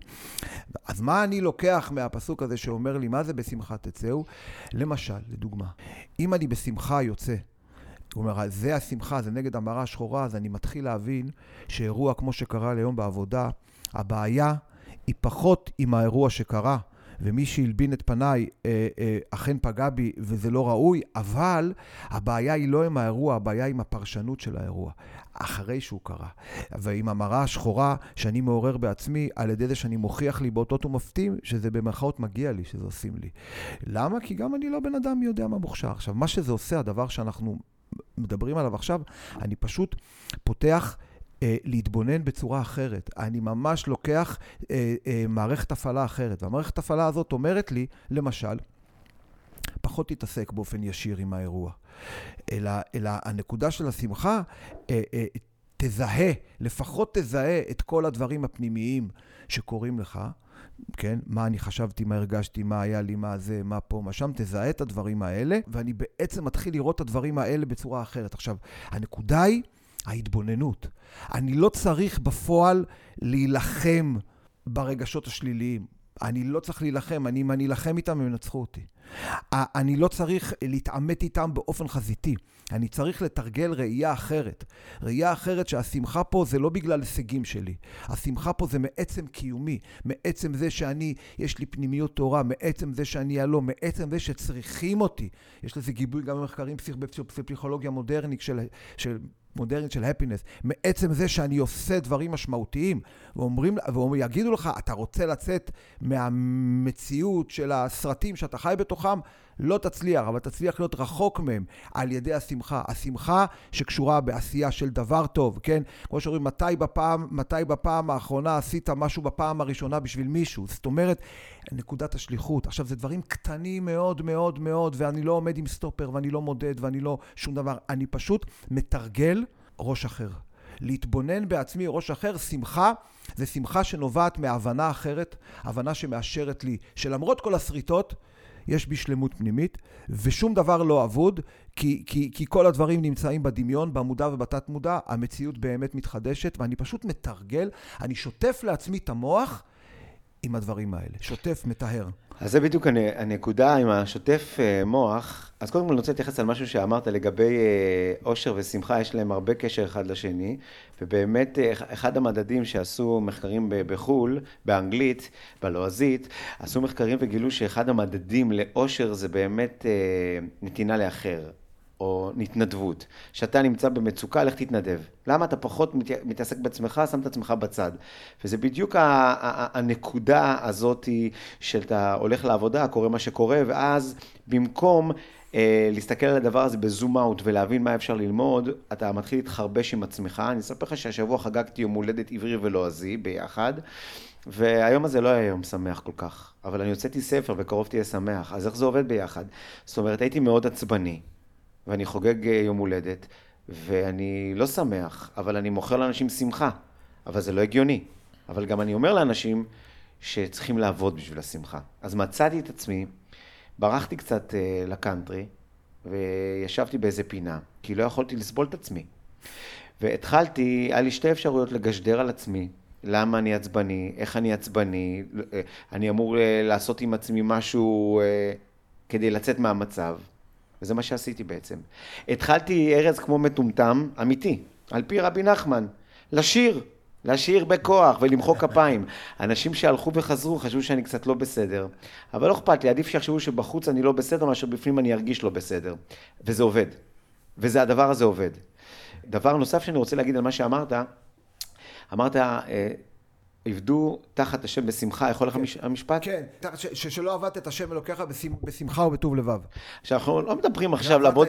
אז מה אני לוקח מהפסוק הזה שאומר לי, מה זה בשמחה תצאו? למשל, לדוגמה, אם אני בשמחה יוצא, הוא אומר, זה השמחה, זה נגד המראה השחורה, אז אני מתחיל להבין שאירוע כמו שקרה לי היום בעבודה, הבעיה היא פחות עם האירוע שקרה, ומי שהלבין את פניי אה, אה, אכן פגע בי וזה לא ראוי, אבל הבעיה היא לא עם האירוע, הבעיה היא עם הפרשנות של האירוע, אחרי שהוא קרה. ועם המראה השחורה שאני מעורר בעצמי, על ידי זה שאני מוכיח לי באותות ומופתים, שזה במרכאות מגיע לי, שזה עושים לי. למה? כי גם אני לא בן אדם מי יודע מה מוכשר. עכשיו, מה שזה עושה, הדבר שאנחנו מדברים עליו עכשיו, אני פשוט פותח... אה, להתבונן בצורה אחרת. אני ממש לוקח אה, אה, מערכת הפעלה אחרת. והמערכת הפעלה הזאת אומרת לי, למשל, פחות תתעסק באופן ישיר עם האירוע, אלא, אלא הנקודה של השמחה, אה, אה, תזהה, לפחות תזהה את כל הדברים הפנימיים שקורים לך, כן? מה אני חשבתי, מה הרגשתי, מה היה לי, מה זה, מה פה, מה שם, תזהה את הדברים האלה, ואני בעצם מתחיל לראות את הדברים האלה בצורה אחרת. עכשיו, הנקודה היא... ההתבוננות. אני לא צריך בפועל להילחם ברגשות השליליים. אני לא צריך להילחם, אני, אם אני אלחם איתם, הם ינצחו אותי. אני לא צריך להתעמת איתם באופן חזיתי. אני צריך לתרגל ראייה אחרת. ראייה אחרת שהשמחה פה זה לא בגלל הישגים שלי. השמחה פה זה מעצם קיומי, מעצם זה שאני, יש לי פנימיות תורה, מעצם זה שאני הלום, מעצם זה שצריכים אותי. יש לזה גיבוי גם במחקרים בפסיכולוגיה מודרנית של, של מודרנית של הפינס, מעצם זה שאני עושה דברים משמעותיים, ואומרים, ויגידו לך, אתה רוצה לצאת מהמציאות של הסרטים שאתה חי בתוכם, לא תצליח, אבל תצליח להיות רחוק מהם על ידי השמחה. השמחה שקשורה בעשייה של דבר טוב, כן? כמו שאומרים, מתי בפעם, מתי בפעם האחרונה עשית משהו בפעם הראשונה בשביל מישהו? זאת אומרת, נקודת השליחות. עכשיו, זה דברים קטנים מאוד מאוד מאוד, ואני לא עומד עם סטופר, ואני לא מודד, ואני לא שום דבר. אני פשוט מתרגל ראש אחר. להתבונן בעצמי ראש אחר, שמחה, זה שמחה שנובעת מהבנה אחרת, הבנה שמאשרת לי, שלמרות כל השריטות, יש בי שלמות פנימית, ושום דבר לא אבוד, כי, כי, כי כל הדברים נמצאים בדמיון, במודע ובתת מודע, המציאות באמת מתחדשת, ואני פשוט מתרגל, אני שוטף לעצמי את המוח עם הדברים האלה. שוטף, מטהר. אז זה בדיוק הנקודה עם השוטף אה, מוח. אז קודם כל אני רוצה להתייחס על משהו שאמרת לגבי אושר אה, ושמחה, יש להם הרבה קשר אחד לשני, ובאמת אה, אחד המדדים שעשו מחקרים בחו"ל, באנגלית, בלועזית, עשו מחקרים וגילו שאחד המדדים לאושר זה באמת נתינה לאחר. או התנדבות. כשאתה נמצא במצוקה, לך תתנדב. למה אתה פחות מתעסק בעצמך, שם את עצמך בצד. וזה בדיוק הנקודה הזאת שאתה הולך לעבודה, קורה מה שקורה, ואז במקום אה, להסתכל על הדבר הזה בזום אאוט ולהבין מה אפשר ללמוד, אתה מתחיל להתחרבש עם עצמך. אני אספר לך שהשבוע חגגתי יום הולדת עברי ולועזי ביחד. והיום הזה לא היה יום שמח כל כך, אבל אני הוצאתי ספר וקרוב תהיה שמח, אז איך זה עובד ביחד? זאת אומרת, הייתי מאוד עצבני, ואני חוגג אה, יום הולדת, ואני לא שמח, אבל אני מוכר לאנשים שמחה, אבל זה לא הגיוני. אבל גם אני אומר לאנשים שצריכים לעבוד בשביל השמחה. אז מצאתי את עצמי, ברחתי קצת uh, לקאנטרי, וישבתי באיזה פינה, כי לא יכולתי לסבול את עצמי. והתחלתי, היה לי שתי אפשרויות לגשדר על עצמי, למה אני עצבני, איך אני עצבני, אה, אני אמור לעשות עם עצמי משהו כדי לצאת מהמצב. וזה מה שעשיתי בעצם. התחלתי ארז כמו מטומטם, אמיתי, על פי רבי נחמן, לשיר, לשיר בכוח ולמחוא כפיים. אנשים שהלכו וחזרו חשבו שאני קצת לא בסדר, אבל לא אכפת לי, עדיף שיחשבו שבחוץ אני לא בסדר מאשר בפנים אני ארגיש לא בסדר. וזה עובד. וזה, הדבר הזה עובד. דבר נוסף שאני רוצה להגיד על מה שאמרת, אמרת, אה, עבדו תחת השם בשמחה, יכול לך כן. המשפט? כן, שלא עבדת את השם אלוקיך בשמחה ובטוב לבב. עכשיו, אנחנו לא מדברים עכשיו לעבוד...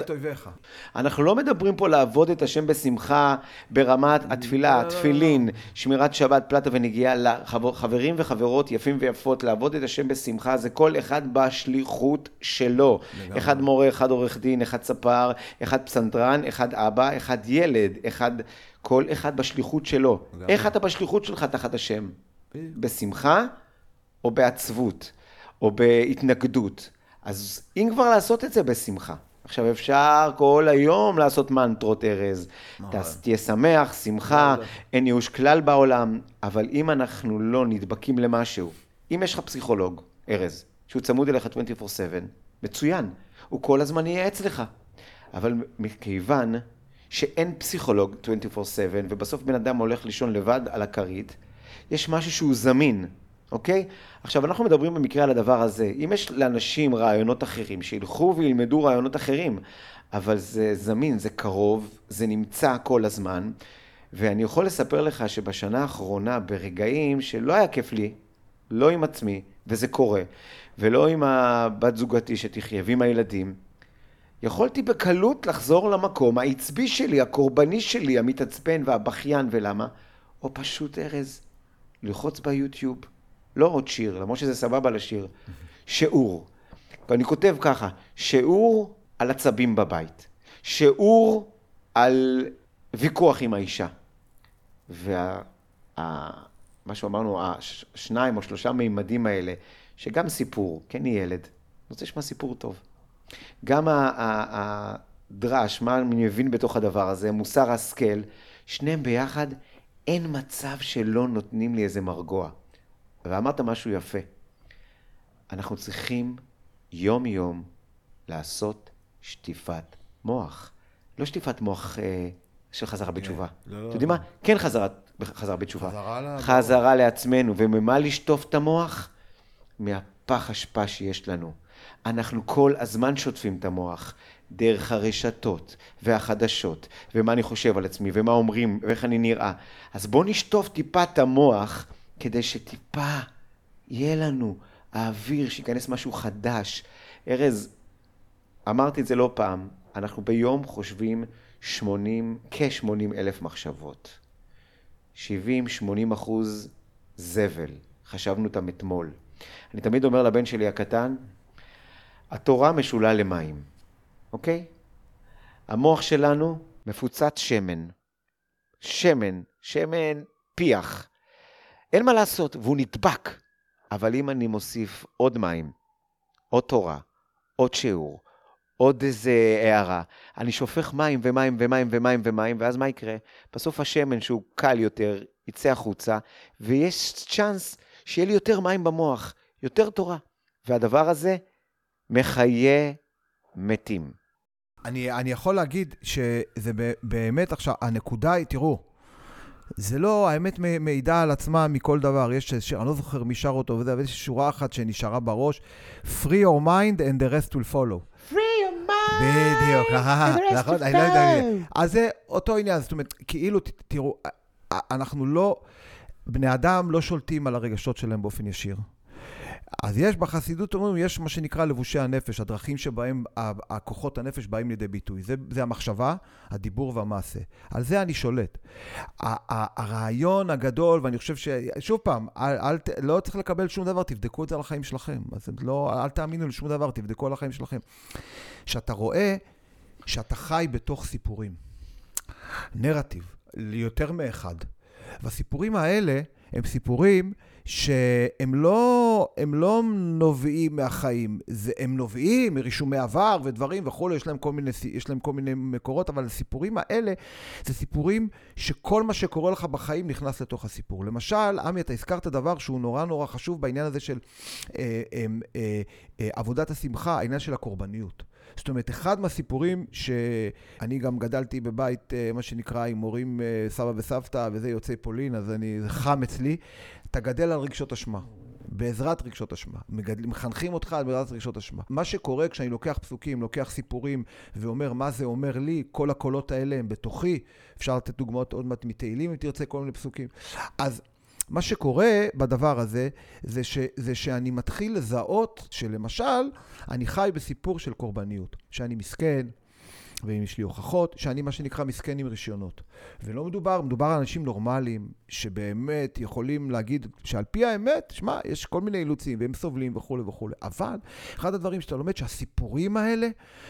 אנחנו לא מדברים פה לעבוד את השם בשמחה ברמת לא, התפילה, לא, לא, התפילין, שמירת שבת, פלטה ונגיעה לחברים וחברות יפים ויפות, לעבוד את השם בשמחה, זה כל אחד בשליחות שלו. אחד מורה, אחד עורך דין, אחד ספר, אחד פסנתרן, אחד אבא, אחד ילד, אחד... כל אחד בשליחות שלו. גם. איך אתה בשליחות שלך תחת השם? בשמחה או בעצבות או בהתנגדות. אז אם כבר לעשות את זה בשמחה. עכשיו אפשר כל היום לעשות מנטרות ארז. נכון. תהיה שמח, שמחה, אין ייאוש כלל בעולם, אבל אם אנחנו לא נדבקים למשהו, אם יש לך פסיכולוג, ארז, שהוא צמוד אליך 24/7, מצוין, הוא כל הזמן יהיה אצלך. אבל מכיוון שאין פסיכולוג 24/7, ובסוף בן אדם הולך לישון לבד על הכרית, יש משהו שהוא זמין, אוקיי? עכשיו, אנחנו מדברים במקרה על הדבר הזה. אם יש לאנשים רעיונות אחרים, שילכו וילמדו רעיונות אחרים, אבל זה זמין, זה קרוב, זה נמצא כל הזמן, ואני יכול לספר לך שבשנה האחרונה, ברגעים שלא היה כיף לי, לא עם עצמי, וזה קורה, ולא עם הבת זוגתי שתחיה, ועם הילדים, יכולתי בקלות לחזור למקום העצבי שלי, הקורבני שלי, המתעצבן והבכיין, ולמה? או פשוט, ארז, ללחוץ ביוטיוב, לא עוד שיר, למרות שזה סבבה לשיר, שיעור. ואני כותב ככה, שיעור על עצבים בבית, שיעור על ויכוח עם האישה. וה, שאמרנו, השניים או שלושה מימדים האלה, שגם סיפור, כן ילד, אני רוצה לשמוע סיפור טוב. גם הדרש, מה אני מבין בתוך הדבר הזה, מוסר השכל, שניהם ביחד, אין מצב שלא נותנים לי איזה מרגוע. ואמרת משהו יפה. אנחנו צריכים יום-יום לעשות שטיפת מוח. לא שטיפת מוח אה, של חזרה בתשובה. לא, אתם לא, יודעים לא. מה? כן חזרה, חזרה בתשובה. חזרה ל- חזרה לעצמנו. וממה לשטוף את המוח? מהפח אשפה שיש לנו. אנחנו כל הזמן שוטפים את המוח, דרך הרשתות והחדשות, ומה אני חושב על עצמי, ומה אומרים, ואיך אני נראה. אז בואו נשטוף טיפה את המוח, כדי שטיפה יהיה לנו האוויר, שייכנס משהו חדש. ארז, אמרתי את זה לא פעם, אנחנו ביום חושבים 80, כ-80 אלף מחשבות. 70-80 אחוז זבל, חשבנו אותם אתמול. אני תמיד אומר לבן שלי הקטן, התורה משולה למים, אוקיי? המוח שלנו מפוצץ שמן. שמן, שמן פיח. אין מה לעשות, והוא נדבק. אבל אם אני מוסיף עוד מים, עוד תורה, עוד שיעור, עוד איזה הערה, אני שופך מים ומים ומים ומים ומים, ואז מה יקרה? בסוף השמן שהוא קל יותר, יצא החוצה, ויש צ'אנס שיהיה לי יותר מים במוח, יותר תורה. והדבר הזה מחיה מתים. אני, אני יכול להגיד שזה ב- באמת עכשיו, הנקודה היא, תראו, זה לא, האמת מעידה על עצמה מכל דבר. יש שיר, אני לא זוכר מי שר אותו וזה, אבל יש שורה אחת שנשארה בראש, Free your mind and the rest will follow. Free your mind! בדיוק, rest נכון, אני לא יודע. אז זה אותו עניין, זאת אומרת, כאילו, תראו, אנחנו לא, בני אדם לא שולטים על הרגשות שלהם באופן ישיר. אז יש בחסידות, אומרים, יש מה שנקרא לבושי הנפש, הדרכים שבהם הכוחות הנפש באים לידי ביטוי. זה, זה המחשבה, הדיבור והמעשה. על זה אני שולט. הרעיון הגדול, ואני חושב ש... שוב פעם, אל, אל, לא צריך לקבל שום דבר, תבדקו את זה על החיים שלכם. אז לא, אל תאמינו לשום דבר, תבדקו על החיים שלכם. שאתה רואה שאתה חי בתוך סיפורים. נרטיב, יותר מאחד. והסיפורים האלה הם סיפורים שהם לא, הם לא נובעים מהחיים, זה, הם נובעים מרישומי עבר ודברים וכולי, יש יש להם כל מיני מקורות, אבל הסיפורים האלה זה סיפורים שכל מה שקורה לך בחיים נכנס לתוך הסיפור. למשל, עמי, אתה הזכרת דבר שהוא נורא נורא חשוב בעניין הזה של אה, אה, אה, אה, עבודת השמחה, העניין של הקורבניות. זאת אומרת, אחד מהסיפורים שאני גם גדלתי בבית, אה, מה שנקרא, עם הורים אה, סבא וסבתא, וזה יוצאי פולין, אז אני, זה חם אצלי, אתה גדל על רגשות אשמה. בעזרת רגשות אשמה. מגדלים, מחנכים אותך על בעזרת רגשות אשמה. מה שקורה כשאני לוקח פסוקים, לוקח סיפורים, ואומר מה זה אומר לי, כל הקולות האלה הם בתוכי. אפשר לתת דוגמאות עוד מעט מתהילים, אם תרצה, כל מיני פסוקים. אז מה שקורה בדבר הזה, זה, ש, זה שאני מתחיל לזהות שלמשל, אני חי בסיפור של קורבניות. שאני מסכן, ואם יש לי הוכחות, שאני מה שנקרא מסכן עם רישיונות. ולא מדובר, מדובר על אנשים נורמליים, שבאמת יכולים להגיד שעל פי האמת, שמע, יש כל מיני אילוצים, והם סובלים וכולי וכולי. אבל אחד הדברים שאתה לומד, שהסיפורים האלה,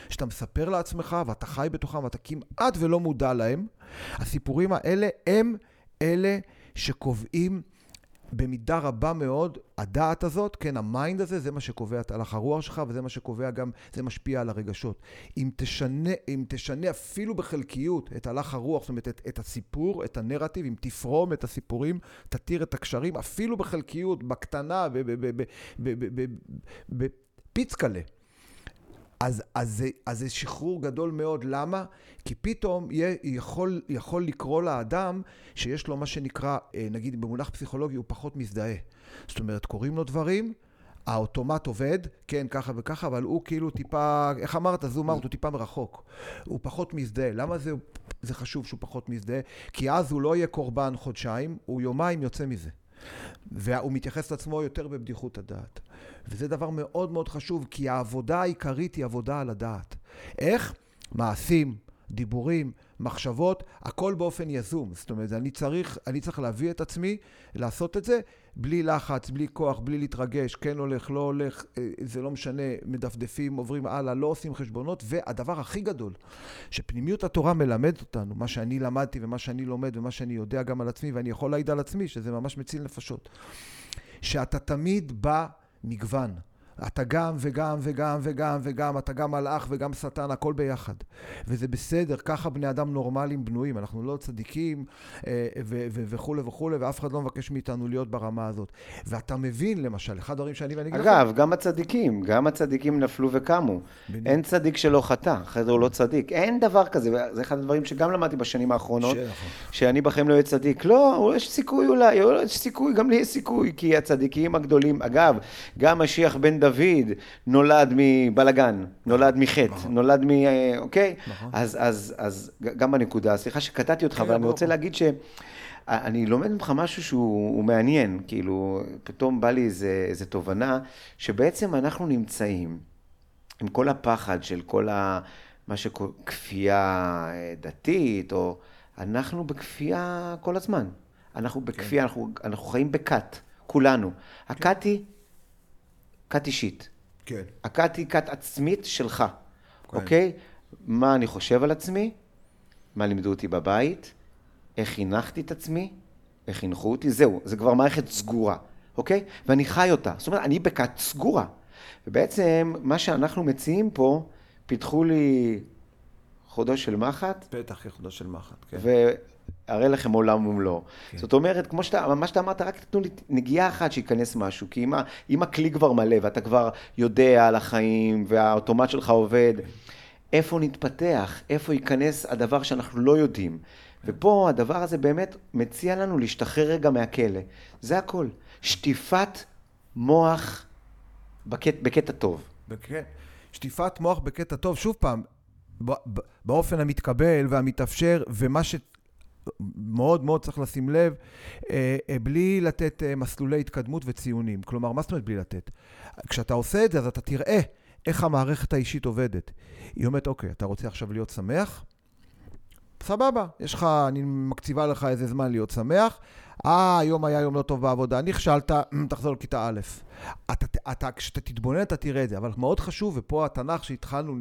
שאתה מספר לעצמך, ואתה חי בתוכם, ואתה כמעט ולא מודע להם, הסיפורים האלה הם אלה שקובעים במידה רבה מאוד, הדעת הזאת, כן, ה mind הזה, זה מה שקובע את הלך הרוח שלך, וזה מה שקובע גם, זה משפיע על הרגשות. אם תשנה, אם תשנה אפילו בחלקיות את הלך הרוח, זאת אומרת, את, את הסיפור, את הנרטיב, אם תפרום את הסיפורים, תתיר את הקשרים, אפילו בחלקיות, בקטנה, בפיצקלה. אז, אז, אז זה שחרור גדול מאוד. למה? כי פתאום יהיה, יכול, יכול לקרוא לאדם שיש לו מה שנקרא, נגיד במונח פסיכולוגי, הוא פחות מזדהה. זאת אומרת, קוראים לו דברים, האוטומט עובד, כן, ככה וככה, אבל הוא כאילו טיפה, איך אמרת, זום אאוט, הוא טיפה מרחוק. הוא פחות מזדהה. למה זה, זה חשוב שהוא פחות מזדהה? כי אז הוא לא יהיה קורבן חודשיים, הוא יומיים יוצא מזה. והוא מתייחס לעצמו יותר בבדיחות הדעת. וזה דבר מאוד מאוד חשוב, כי העבודה העיקרית היא עבודה על הדעת. איך? מעשים, דיבורים, מחשבות, הכל באופן יזום. זאת אומרת, אני צריך, אני צריך להביא את עצמי, לעשות את זה, בלי לחץ, בלי כוח, בלי להתרגש, כן הולך, לא הולך, זה לא משנה, מדפדפים, עוברים הלאה, לא עושים חשבונות, והדבר הכי גדול, שפנימיות התורה מלמדת אותנו, מה שאני למדתי ומה שאני לומד ומה שאני יודע גם על עצמי, ואני יכול להעיד על עצמי, שזה ממש מציל נפשות, שאתה תמיד בא מגוון. אתה גם וגם וגם וגם וגם, אתה גם מלאך וגם שטן, הכל ביחד. וזה בסדר, ככה בני אדם נורמליים בנויים, אנחנו לא צדיקים אה, וכולי וכולי, ואף אחד לא מבקש מאיתנו להיות ברמה הזאת. ואתה מבין, למשל, אחד הדברים שאני ואני. אגב, גם הצדיקים, גם הצדיקים נפלו וקמו. בדיוק. אין צדיק שלא חטא, אחרי זה הוא לא צדיק. אין דבר כזה, זה אחד הדברים שגם למדתי בשנים האחרונות, שאני בחיים לא אהיה צדיק. לא, יש סיכוי אולי, יש סיכוי, גם לי יש סיכוי, כי הצדיקים הגדולים, אגב, גם משיח בן דוד נולד מבלגן, נולד מחטא, נכון. נולד מ... אה, אוקיי? נכון. אז, אז, אז גם בנקודה, סליחה שקטעתי אותך, כן, אבל אני רוצה להגיד ש... אני לומד ממך משהו שהוא מעניין, כאילו, פתאום בא לי איזה, איזה תובנה, שבעצם אנחנו נמצאים עם כל הפחד של כל ה... מה שקורה, כפייה אה, דתית, או... אנחנו בכפייה כל הזמן. אנחנו בכפייה, כן. אנחנו, אנחנו חיים בכת, כולנו. כן. הכת היא כת אישית. כן. הכת היא כת עצמית שלך, כן. אוקיי? מה אני חושב על עצמי, מה לימדו אותי בבית, איך חינכתי את עצמי, איך חינכו אותי, זהו, זה כבר מערכת סגורה, אוקיי? ואני חי אותה. זאת אומרת, אני בכת סגורה. ובעצם, מה שאנחנו מציעים פה, פיתחו לי חודו של מחט. פתח כחודו של מחט, כן. והראה לכם עולם ומלואו. כן. זאת אומרת, כמו שאתה, מה שאתה אמרת, רק תתנו לי נגיעה אחת שייכנס משהו, כי אם, אם הכלי כבר מלא ואתה כבר יודע על החיים והאוטומט שלך עובד, כן. איפה נתפתח, איפה ייכנס הדבר שאנחנו לא יודעים. כן. ופה הדבר הזה באמת מציע לנו להשתחרר רגע מהכלא. זה הכל. שטיפת מוח בקט, בקטע טוב. כן. שטיפת מוח בקטע טוב. שוב פעם, באופן המתקבל והמתאפשר, ומה שמאוד מאוד צריך לשים לב, אה, אה, בלי לתת אה, מסלולי התקדמות וציונים. כלומר, מה זאת אומרת בלי לתת? כשאתה עושה את זה, אז אתה תראה איך המערכת האישית עובדת. היא אומרת, אוקיי, אתה רוצה עכשיו להיות שמח? סבבה, יש לך, אני מקציבה לך איזה זמן להיות שמח. אה, היום היה יום לא טוב בעבודה, נכשלת, תחזור לכיתה א'. אתה, אתה, כשאתה תתבונן אתה תראה את זה, אבל מאוד חשוב, ופה התנ"ך שהתחלנו,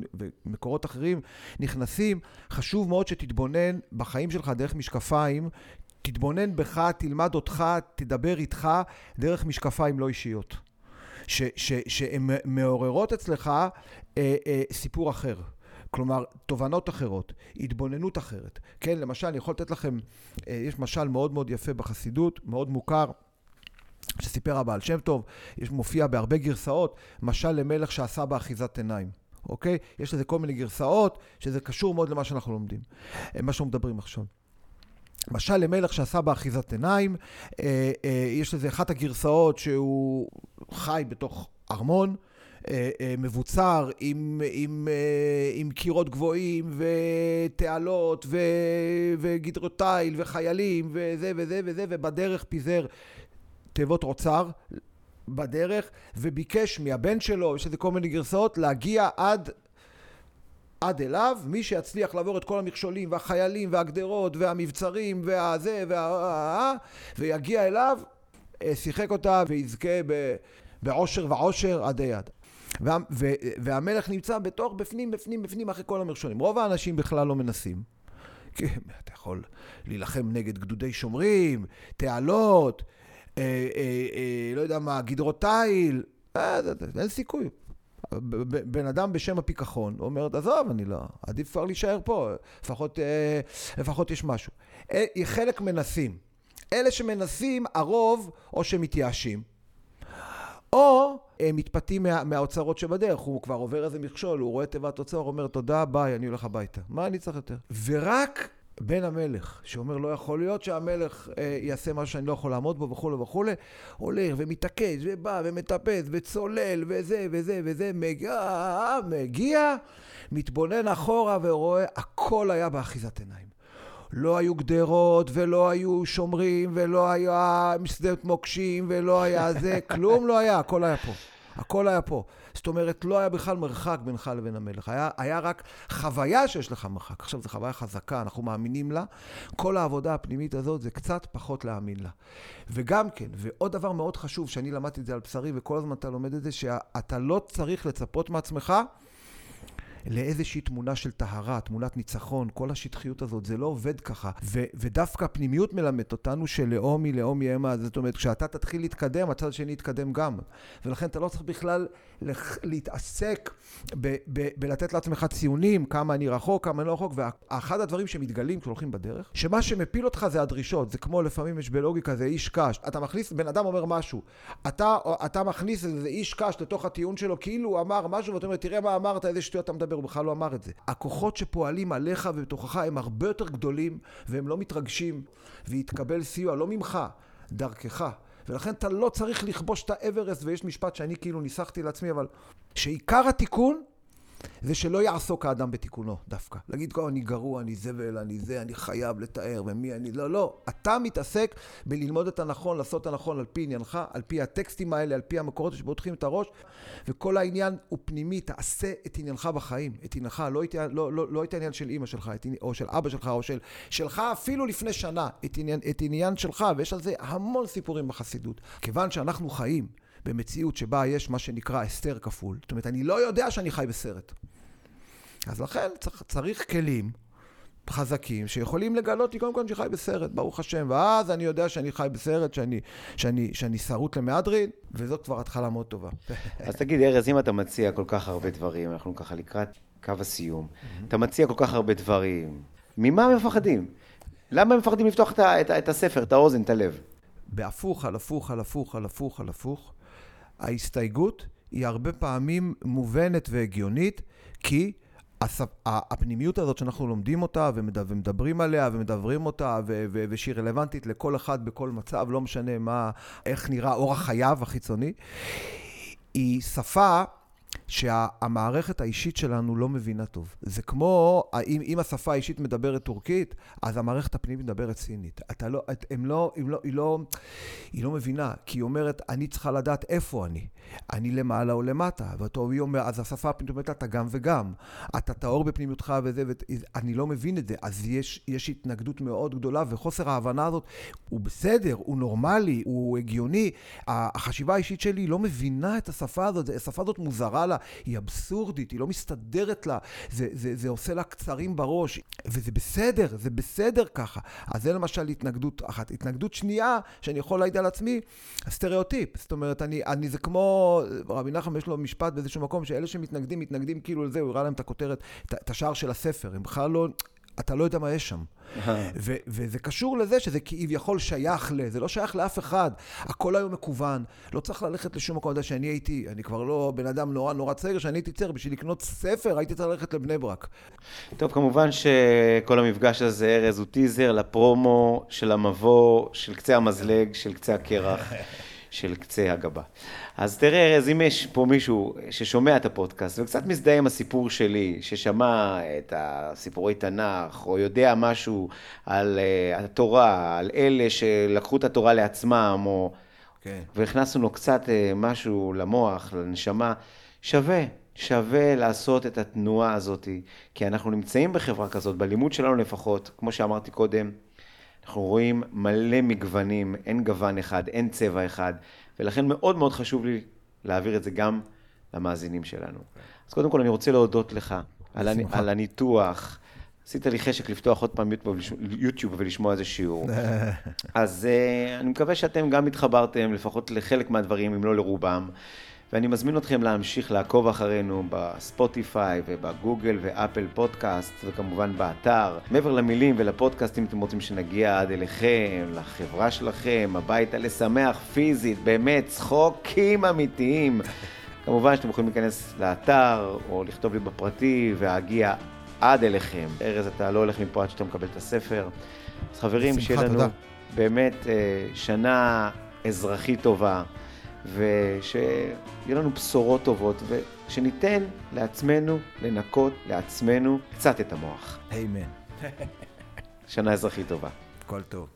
ומקורות אחרים נכנסים, חשוב מאוד שתתבונן בחיים שלך דרך משקפיים, תתבונן בך, תלמד אותך, תדבר איתך דרך משקפיים לא אישיות. שהן מעוררות אצלך אה, אה, סיפור אחר. כלומר, תובנות אחרות, התבוננות אחרת. כן, למשל, אני יכול לתת לכם, אה, יש משל מאוד מאוד יפה בחסידות, מאוד מוכר. שסיפר הבעל שם טוב, יש מופיע בהרבה גרסאות, משל למלך שעשה באחיזת עיניים, אוקיי? יש לזה כל מיני גרסאות, שזה קשור מאוד למה שאנחנו לומדים, אה, מה שאנחנו מדברים עכשיו. משל למלך שעשה באחיזת עיניים, אה, יש לזה אחת הגרסאות שהוא חי בתוך ארמון, מבוצר עם, עם, אה, עם קירות גבוהים ותעלות וגדרות תיל וחיילים וזה וזה וזה, ובדרך פיזר תיבות רוצר בדרך, וביקש מהבן שלו, יש לזה כל מיני גרסאות, להגיע עד עד אליו, מי שיצליח לעבור את כל המכשולים והחיילים והגדרות והמבצרים והזה וה... ויגיע אליו, שיחק אותה ויזכה בעושר ועושר עד היד. וה, ו, והמלך נמצא בתוך, בפנים, בפנים, בפנים, אחרי כל המכשולים. רוב האנשים בכלל לא מנסים. כי אתה יכול להילחם נגד גדודי שומרים, תעלות, אה, אה, אה, לא יודע מה, גדרות תיל, אה, אין סיכוי. בן אדם בשם הפיכחון אומר, עזוב, אני לא, עדיף כבר להישאר פה, לפחות, אה, לפחות יש משהו. אה, חלק מנסים. אלה שמנסים, הרוב, או שמתייאשים, או מתפתים מה, מהאוצרות שבדרך, הוא כבר עובר איזה מכשול, הוא רואה תיבת אוצר, אומר תודה, ביי, אני הולך הביתה. מה אני צריך יותר? ורק בן המלך, שאומר לא יכול להיות שהמלך אה, יעשה משהו שאני לא יכול לעמוד בו וכולי וכולי, הולך ומתעקש ובא ומטפס וצולל וזה וזה וזה, מגיע, מגיע, מתבונן אחורה ורואה, הכל היה באחיזת עיניים. לא היו גדרות, ולא היו שומרים, ולא היה שדות מוקשים, ולא היה זה, כלום לא היה, הכל היה פה. הכל היה פה. זאת אומרת, לא היה בכלל מרחק בינך לבין המלך. היה, היה רק חוויה שיש לך מרחק. עכשיו, זו חוויה חזקה, אנחנו מאמינים לה. כל העבודה הפנימית הזאת זה קצת פחות להאמין לה. וגם כן, ועוד דבר מאוד חשוב, שאני למדתי את זה על בשרי, וכל הזמן אתה לומד את זה, שאתה לא צריך לצפות מעצמך לאיזושהי תמונה של טהרה, תמונת ניצחון, כל השטחיות הזאת, זה לא עובד ככה. ו- ודווקא הפנימיות מלמדת אותנו שלאום היא לאום היא אמה, זאת אומרת, כשאתה תתחיל להתקדם, הצד השני יתקדם גם. ולכן אתה לא צריך בכלל להתעסק ב- ב- בלתת לעצמך ציונים, כמה אני רחוק, כמה אני לא רחוק, ואחד הדברים שמתגלים כשהולכים בדרך, שמה שמפיל אותך זה הדרישות, זה כמו לפעמים יש בלוגיקה, זה איש קש. אתה מכניס, בן אדם אומר משהו, אתה, אתה מכניס איזה איש קש לתוך הטיעון שלו, כאילו הוא אמר משהו, ואתה אומר, תראה מה אמרת, איזה שטויות אתה מדבר, הוא בכלל לא אמר את זה. הכוחות שפועלים עליך ובתוכך הם הרבה יותר גדולים, והם לא מתרגשים, ויתקבל סיוע, לא ממך, דרכך. ולכן אתה לא צריך לכבוש את האברסט, ויש משפט שאני כאילו ניסחתי לעצמי, אבל שעיקר התיקון זה שלא יעסוק האדם בתיקונו דווקא. להגיד, אני גרוע, אני זבל, אני זה, אני חייב לתאר, ומי אני... לא, לא. אתה מתעסק בללמוד את הנכון, לעשות את הנכון על פי עניינך, על פי הטקסטים האלה, על פי המקורות שפותחים את הראש, וכל העניין הוא פנימי, תעשה את עניינך בחיים, את עניינך, לא את, לא, לא, לא את העניין של אימא שלך, את, או של אבא שלך, או של... שלך אפילו לפני שנה, את עניין, את עניין שלך, ויש על זה המון סיפורים בחסידות. כיוון שאנחנו חיים במציאות שבה יש מה שנקרא הסתר כפול. זאת אומרת, אני לא יודע שאני חי בסרט. אז לכן צריך, צריך כלים חזקים שיכולים לגלות לי קודם כל שאני חי בסרט, ברוך השם, ואז אני יודע שאני חי בסרט, שאני, שאני, שאני שרוט למהדרין, וזאת כבר התחלה מאוד טובה. אז תגיד, ארז, אם אתה מציע כל כך הרבה דברים, אנחנו ככה לקראת קו הסיום, אתה מציע כל כך הרבה דברים, ממה מפחדים? למה הם מפחדים לפתוח את, את, את הספר, את האוזן, את הלב? בהפוך על הפוך על הפוך על הפוך על הפוך, ההסתייגות היא הרבה פעמים מובנת והגיונית, כי הפנימיות הזאת שאנחנו לומדים אותה ומדברים עליה ומדברים אותה ושהיא רלוונטית לכל אחד בכל מצב, לא משנה מה, איך נראה אורח חייו החיצוני, היא שפה שהמערכת האישית שלנו לא מבינה טוב. זה כמו, אם, אם השפה האישית מדברת טורקית, אז המערכת הפנימית מדברת סינית. אתה לא, את, הם לא, הם לא, היא, לא, היא לא מבינה, כי היא אומרת, אני צריכה לדעת איפה אני. אני למעלה או למטה. ואותו היא אומר, אז השפה הפנימית אומרת, אתה גם וגם. אתה טהור בפנימיותך וזה, ואני לא מבין את זה. אז יש, יש התנגדות מאוד גדולה, וחוסר ההבנה הזאת הוא בסדר, הוא נורמלי, הוא הגיוני. החשיבה האישית שלי לא מבינה את השפה הזאת, השפה הזאת מוזרה לה, היא אבסורדית, היא לא מסתדרת לה, זה, זה, זה עושה לה קצרים בראש, וזה בסדר, זה בסדר ככה. אז זה למשל התנגדות אחת. התנגדות שנייה, שאני יכול להעיד על עצמי, סטריאוטיפ. זאת אומרת, אני, אני זה כמו, רבי נחם יש לו משפט באיזשהו מקום, שאלה שמתנגדים, מתנגדים כאילו לזה, הוא הראה להם את הכותרת, את השער של הספר, הם בכלל לא... אתה לא יודע מה יש שם. ו- וזה קשור לזה שזה כביכול שייך ל... זה לא שייך לאף אחד. הכל היום מקוון. לא צריך ללכת לשום מקום. אתה יודע שאני הייתי, אני כבר לא בן אדם נורא נורא צעיר, שאני הייתי צעיר, בשביל לקנות ספר הייתי צריך ללכת לבני ברק. טוב, כמובן שכל המפגש הזה, ארז, הוא טיזר לפרומו של המבוא, של קצה המזלג, של קצה הקרח. של קצה הגבה. אז תראה, ארז, אם יש פה מישהו ששומע את הפודקאסט וקצת מזדהה עם הסיפור שלי, ששמע את הסיפורי תנ"ך, או יודע משהו על uh, התורה, על אלה שלקחו את התורה לעצמם, או... כן. והכנסנו לו קצת uh, משהו למוח, לנשמה, שווה. שווה לעשות את התנועה הזאת, כי אנחנו נמצאים בחברה כזאת, בלימוד שלנו לפחות, כמו שאמרתי קודם, אנחנו רואים מלא מגוונים, אין גוון אחד, אין צבע אחד, ולכן מאוד מאוד חשוב לי להעביר את זה גם למאזינים שלנו. אז קודם כל אני רוצה להודות לך על, הנ... על הניתוח. עשית לי חשק לפתוח עוד פעם יוטיוב ולשמוע איזה שיעור. אז uh, אני מקווה שאתם גם התחברתם לפחות לחלק מהדברים, אם לא לרובם. ואני מזמין אתכם להמשיך לעקוב אחרינו בספוטיפיי ובגוגל ואפל פודקאסט, וכמובן באתר. מעבר למילים ולפודקאסטים, אתם רוצים שנגיע עד אליכם, לחברה שלכם, הביתה, לשמח פיזית, באמת, צחוקים אמיתיים. כמובן שאתם יכולים להיכנס לאתר, או לכתוב לי בפרטי, ואגיע עד אליכם. ארז, אתה לא הולך מפה עד שאתה מקבל את הספר. אז חברים, שיהיה לנו תודה. באמת אה, שנה אזרחית טובה. ושיהיה לנו בשורות טובות, ושניתן לעצמנו לנקות לעצמנו קצת את המוח. אמן. שנה אזרחית טובה. כל טוב.